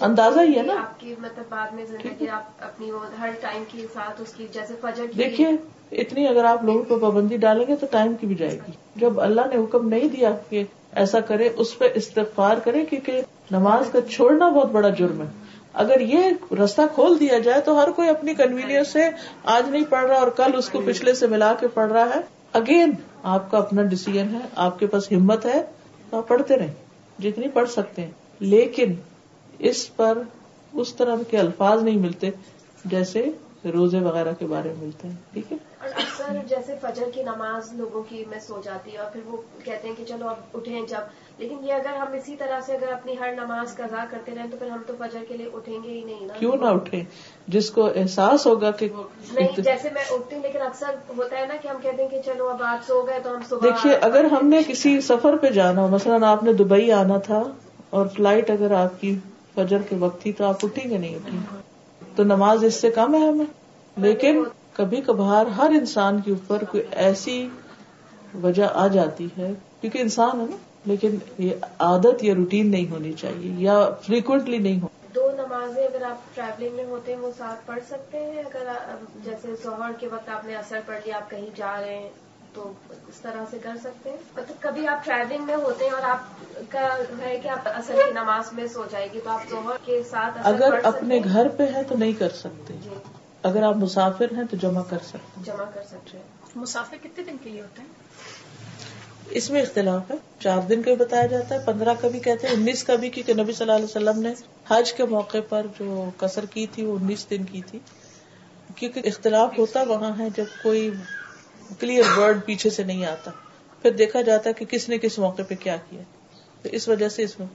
اندازہ ہی ہے نا۔ آپ کی مطلب بعد میں زندگی آپ اپنی ہر ٹائم کے ساتھ اس کی جیسے فجر دیکھیے اتنی اگر آپ لوگوں کو پابندی ڈالیں گے تو ٹائم کی بھی جائے گی۔ جب اللہ نے حکم نہیں دیا کہ ایسا کرے اس پہ استغفار کرے کیونکہ نماز کا چھوڑنا بہت بڑا جرم ہے۔ اگر یہ رستہ کھول دیا جائے تو ہر کوئی اپنی کنوینئنس سے آج نہیں پڑھ رہا اور کل اس کو پچھلے سے ملا کے پڑھ رہا ہے۔ اگین آپ کا اپنا ڈسیزن ہے آپ کے پاس ہمت ہے تو آپ پڑھتے رہیں۔ جتنی پڑھ سکتے ہیں۔ لیکن اس پر اس طرح کے الفاظ نہیں ملتے جیسے روزے وغیرہ کے بارے میں ملتے ہیں ٹھیک ہے؟ اور اکثر جیسے فجر کی نماز لوگوں کی میں سو جاتی ہے اور پھر وہ کہتے ہیں کہ چلو اب اٹھیں جب لیکن یہ اگر ہم اسی طرح سے اگر اپنی ہر نماز قضا کرتے رہیں تو پھر ہم تو فجر کے لیے اٹھیں گے ہی نہیں نا؟ کیوں نہ اٹھے جس کو احساس ہوگا کہ نہیں جیسے میں اٹھتی ہوں لیکن اکثر ہوتا ہے نا کہ ہم کہتے ہیں کہ چلو اب آپ سو گئے تو ہم صبح دیکھیے اگر ہم نے کسی سفر پہ جانا ہو مثلاً آپ نے دبئی آنا تھا اور فلائٹ اگر آپ کی فجر کے وقت تھی تو آپ اٹھی گے نہیں اٹھی؟ تو نماز اس سے کم ہے۔ ہمیں لیکن کبھی کبھار ہر انسان کے اوپر کوئی ایسی وجہ آ جاتی ہے، کیونکہ انسان ہے نا، لیکن یہ عادت یا روٹین نہیں ہونی چاہیے یا فریکوینٹلی نہیں ہو دو نمازیں اگر آپ ٹریولنگ میں ہوتے ہیں، وہ ساتھ پڑھ سکتے ہیں؟ اگر جیسے ظہر کے وقت آپ نے اثر پڑھ لیا، آپ کہیں جا رہے ہیں تو اس طرح سے کر سکتے ہیں۔ مطلب کبھی آپ ٹریولنگ میں ہوتے ہیں اور آپ کا ہے کہ آپ اثر کی نماز میں سو جائے گی تو آپ ظہر کے ساتھ اگر اپنے گھر پہ ہے تو نہیں کر سکتے۔ جی۔ اگر آپ مسافر ہیں تو جمع کر سکتے جمع کر سکتے ہیں۔ مسافر کتنے دن کے لیے ہوتے ہیں؟ اس میں اختلاف ہے۔ چار دن کا بھی بتایا جاتا ہے پندرہ کا بھی کہتے ہیں انیس کا بھی کیونکہ نبی صلی اللہ علیہ وسلم نے حج کے موقع پر جو کثر کی تھی وہ انیس دن کی تھی۔ کیونکہ اختلاف ہوتا وہاں ہے جب کوئی کلیئر ورڈ پیچھے سے نہیں آتا۔ پھر دیکھا جاتا ہے کہ کس نے کس موقع پہ کیا کیا۔ تو اس وجہ سے اس میں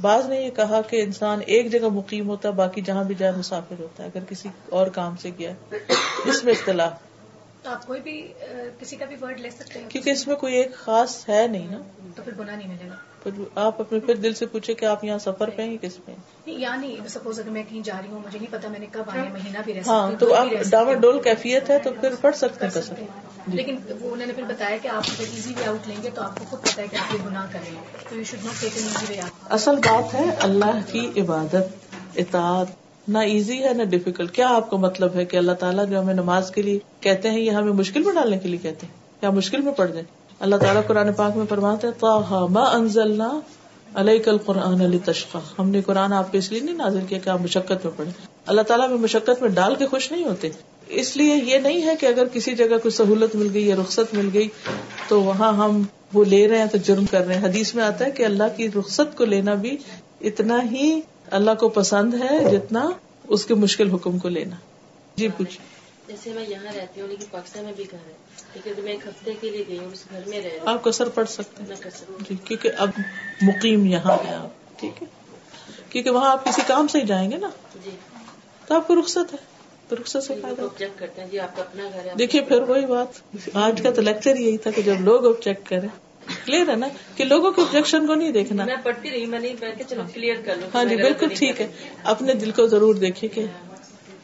بعض نے یہ کہا کہ انسان ایک جگہ مقیم ہوتا ہے باقی جہاں بھی جائے مسافر ہوتا ہے اگر کسی اور کام سے گیا اس میں اختلاف آپ کوئی بھی کسی کا بھی ورڈ لے سکتے ہیں؟ کیونکہ اس میں کوئی ایک خاص ہے نہیں نا۔ تو پھر گناہ نہیں ملے گا۔ پھر آپ اپنے پھر دل سے پوچھے کہ آپ یہاں سفر پہ ہیں کس پہ یا نہیں سپوز اگر میں کہیں جا رہی ہوں مجھے نہیں پتا میں نے کب آیا مہینہ بھی رہ ہاں تو آپ ڈاور ڈول کیفیت ہے تو پھر پڑھ سکتے ہیں کسر لیکن وہ انہوں نے پھر بتایا کہ آپ اگر ایزی وے آؤٹ لیں گے تو آپ کو خود پتا ہے کہ آپ یہ گناہ کریں تو you should not take easy way out اصل بات ہے اللہ کی عبادت اطاعت نہ ایزی ہے نہ ڈیفیکلٹ کیا آپ کو مطلب ہے کہ اللہ تعالیٰ جو ہمیں نماز کے لیے کہتے ہیں یہ ہمیں مشکل میں ڈالنے کے لیے کہتے ہیں؟ یا مشکل میں پڑھ دیں؟ اللہ تعالیٰ قرآن پاک میں فرماتے انزلنا علیہ کل قرآن علی تشقا ہم نے قرآن آپ کو اس لیے نہیں نازل کیا کہ آپ مشقت میں پڑھیں اللہ تعالیٰ میں مشقت میں ڈال کے خوش نہیں ہوتے۔ اس لیے یہ نہیں ہے کہ اگر کسی جگہ کوئی سہولت مل گئی یا رخصت مل گئی، تو وہاں ہم وہ لے رہے ہیں تو جرم کر رہے ہیں۔ حدیث میں آتا ہے کہ اللہ کی رخصت کو لینا بھی اتنا ہی اللہ کو پسند ہے جتنا اس کے مشکل حکم کو لینا۔ جی پوچھ جیسے میں یہاں رہتی ہوں، لیکن پاکستان میں بھی گھر ہے۔ لیکن میں ایک ہفتے کے لیے گئی ہوں اس گھر میں آپ کثر پڑھ سکتے ہیں جی کیونکہ اب مقیم یہاں ہے آپ ٹھیک ہے؟ کیونکہ وہاں آپ کسی کام سے ہی جائیں گے نا؟ جی۔ تو آپ کو رخصت ہے تو رخصت سے فائدہ۔ آبجیکٹ کرتے ہیں۔ جی آپ کا اپنا گھر ہے۔ دیکھیے پھر وہی بات آج کا تو لیکچر یہی تھا کہ جب لوگ آبجیکٹ کریں۔ کلیئر ہے نا کہ لوگوں کے آبجیکشن کو نہیں دیکھنا۔ میں پڑھتی رہی میں نہیں چلو کلیئر کر لوں ہاں جی بالکل ٹھیک ہے۔ اپنے دل کو ضرور دیکھیے کہ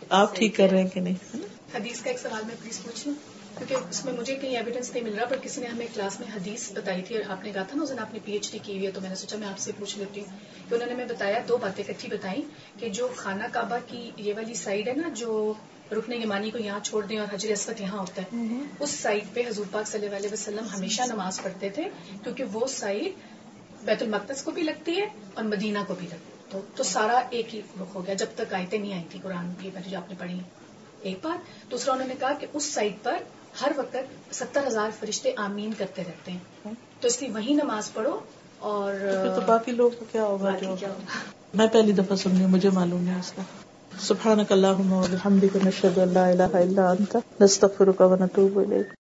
آپ ٹھیک کر رہے ہیں کہ نہیں حدیث کا ایک سوال میں پلیز پوچھ لوں کیونکہ اس میں مجھے کہیں ایویڈینس نہیں مل رہا پر کسی نے ہمیں کلاس میں حدیث بتائی تھی اور آپ نے کہا تھا نا اس دن آپ نے پی ایچ ڈی کی ہوئی ہے تو میں نے سوچا میں آپ سے پوچھ لیتی ہوں کہ انہوں نے ہمیں بتایا دو باتیں اکٹھی بتائی کہ جو خانہ کعبہ کی یہ والی سائڈ ہے نا جو رکن یمانی کو یہاں چھوڑ دیں اور حجر اسفت یہاں ہوتا ہے اس سائڈ پہ حضور پاک صلی اللہ علیہ وسلم ہمیشہ نماز پڑھتے تھے کیونکہ وہ سائڈ بیت المقدس کو بھی لگتی ہے اور مدینہ کو بھی لگتی ہے۔ تو سارا ایک ہی رخ ہو گیا جب تک آیتیں نہیں آئی تھی قرآن کی جو آپ نے پڑھی۔ ایک بات دوسرا انہوں نے کہا کہ اس سائڈ پر ہر وقت ستر ہزار فرشتے آمین کرتے رہتے ہیں۔ تو اس لیے وہی نماز پڑھو اور تو باقی لوگ کا کیا ہوگا میں پہلی دفعہ سن رہی مجھے معلوم ہے اس کا۔ سبحانك اللهم وبحمدك نشهد ان لا اله الا انت نستغفرك ونتوب اليك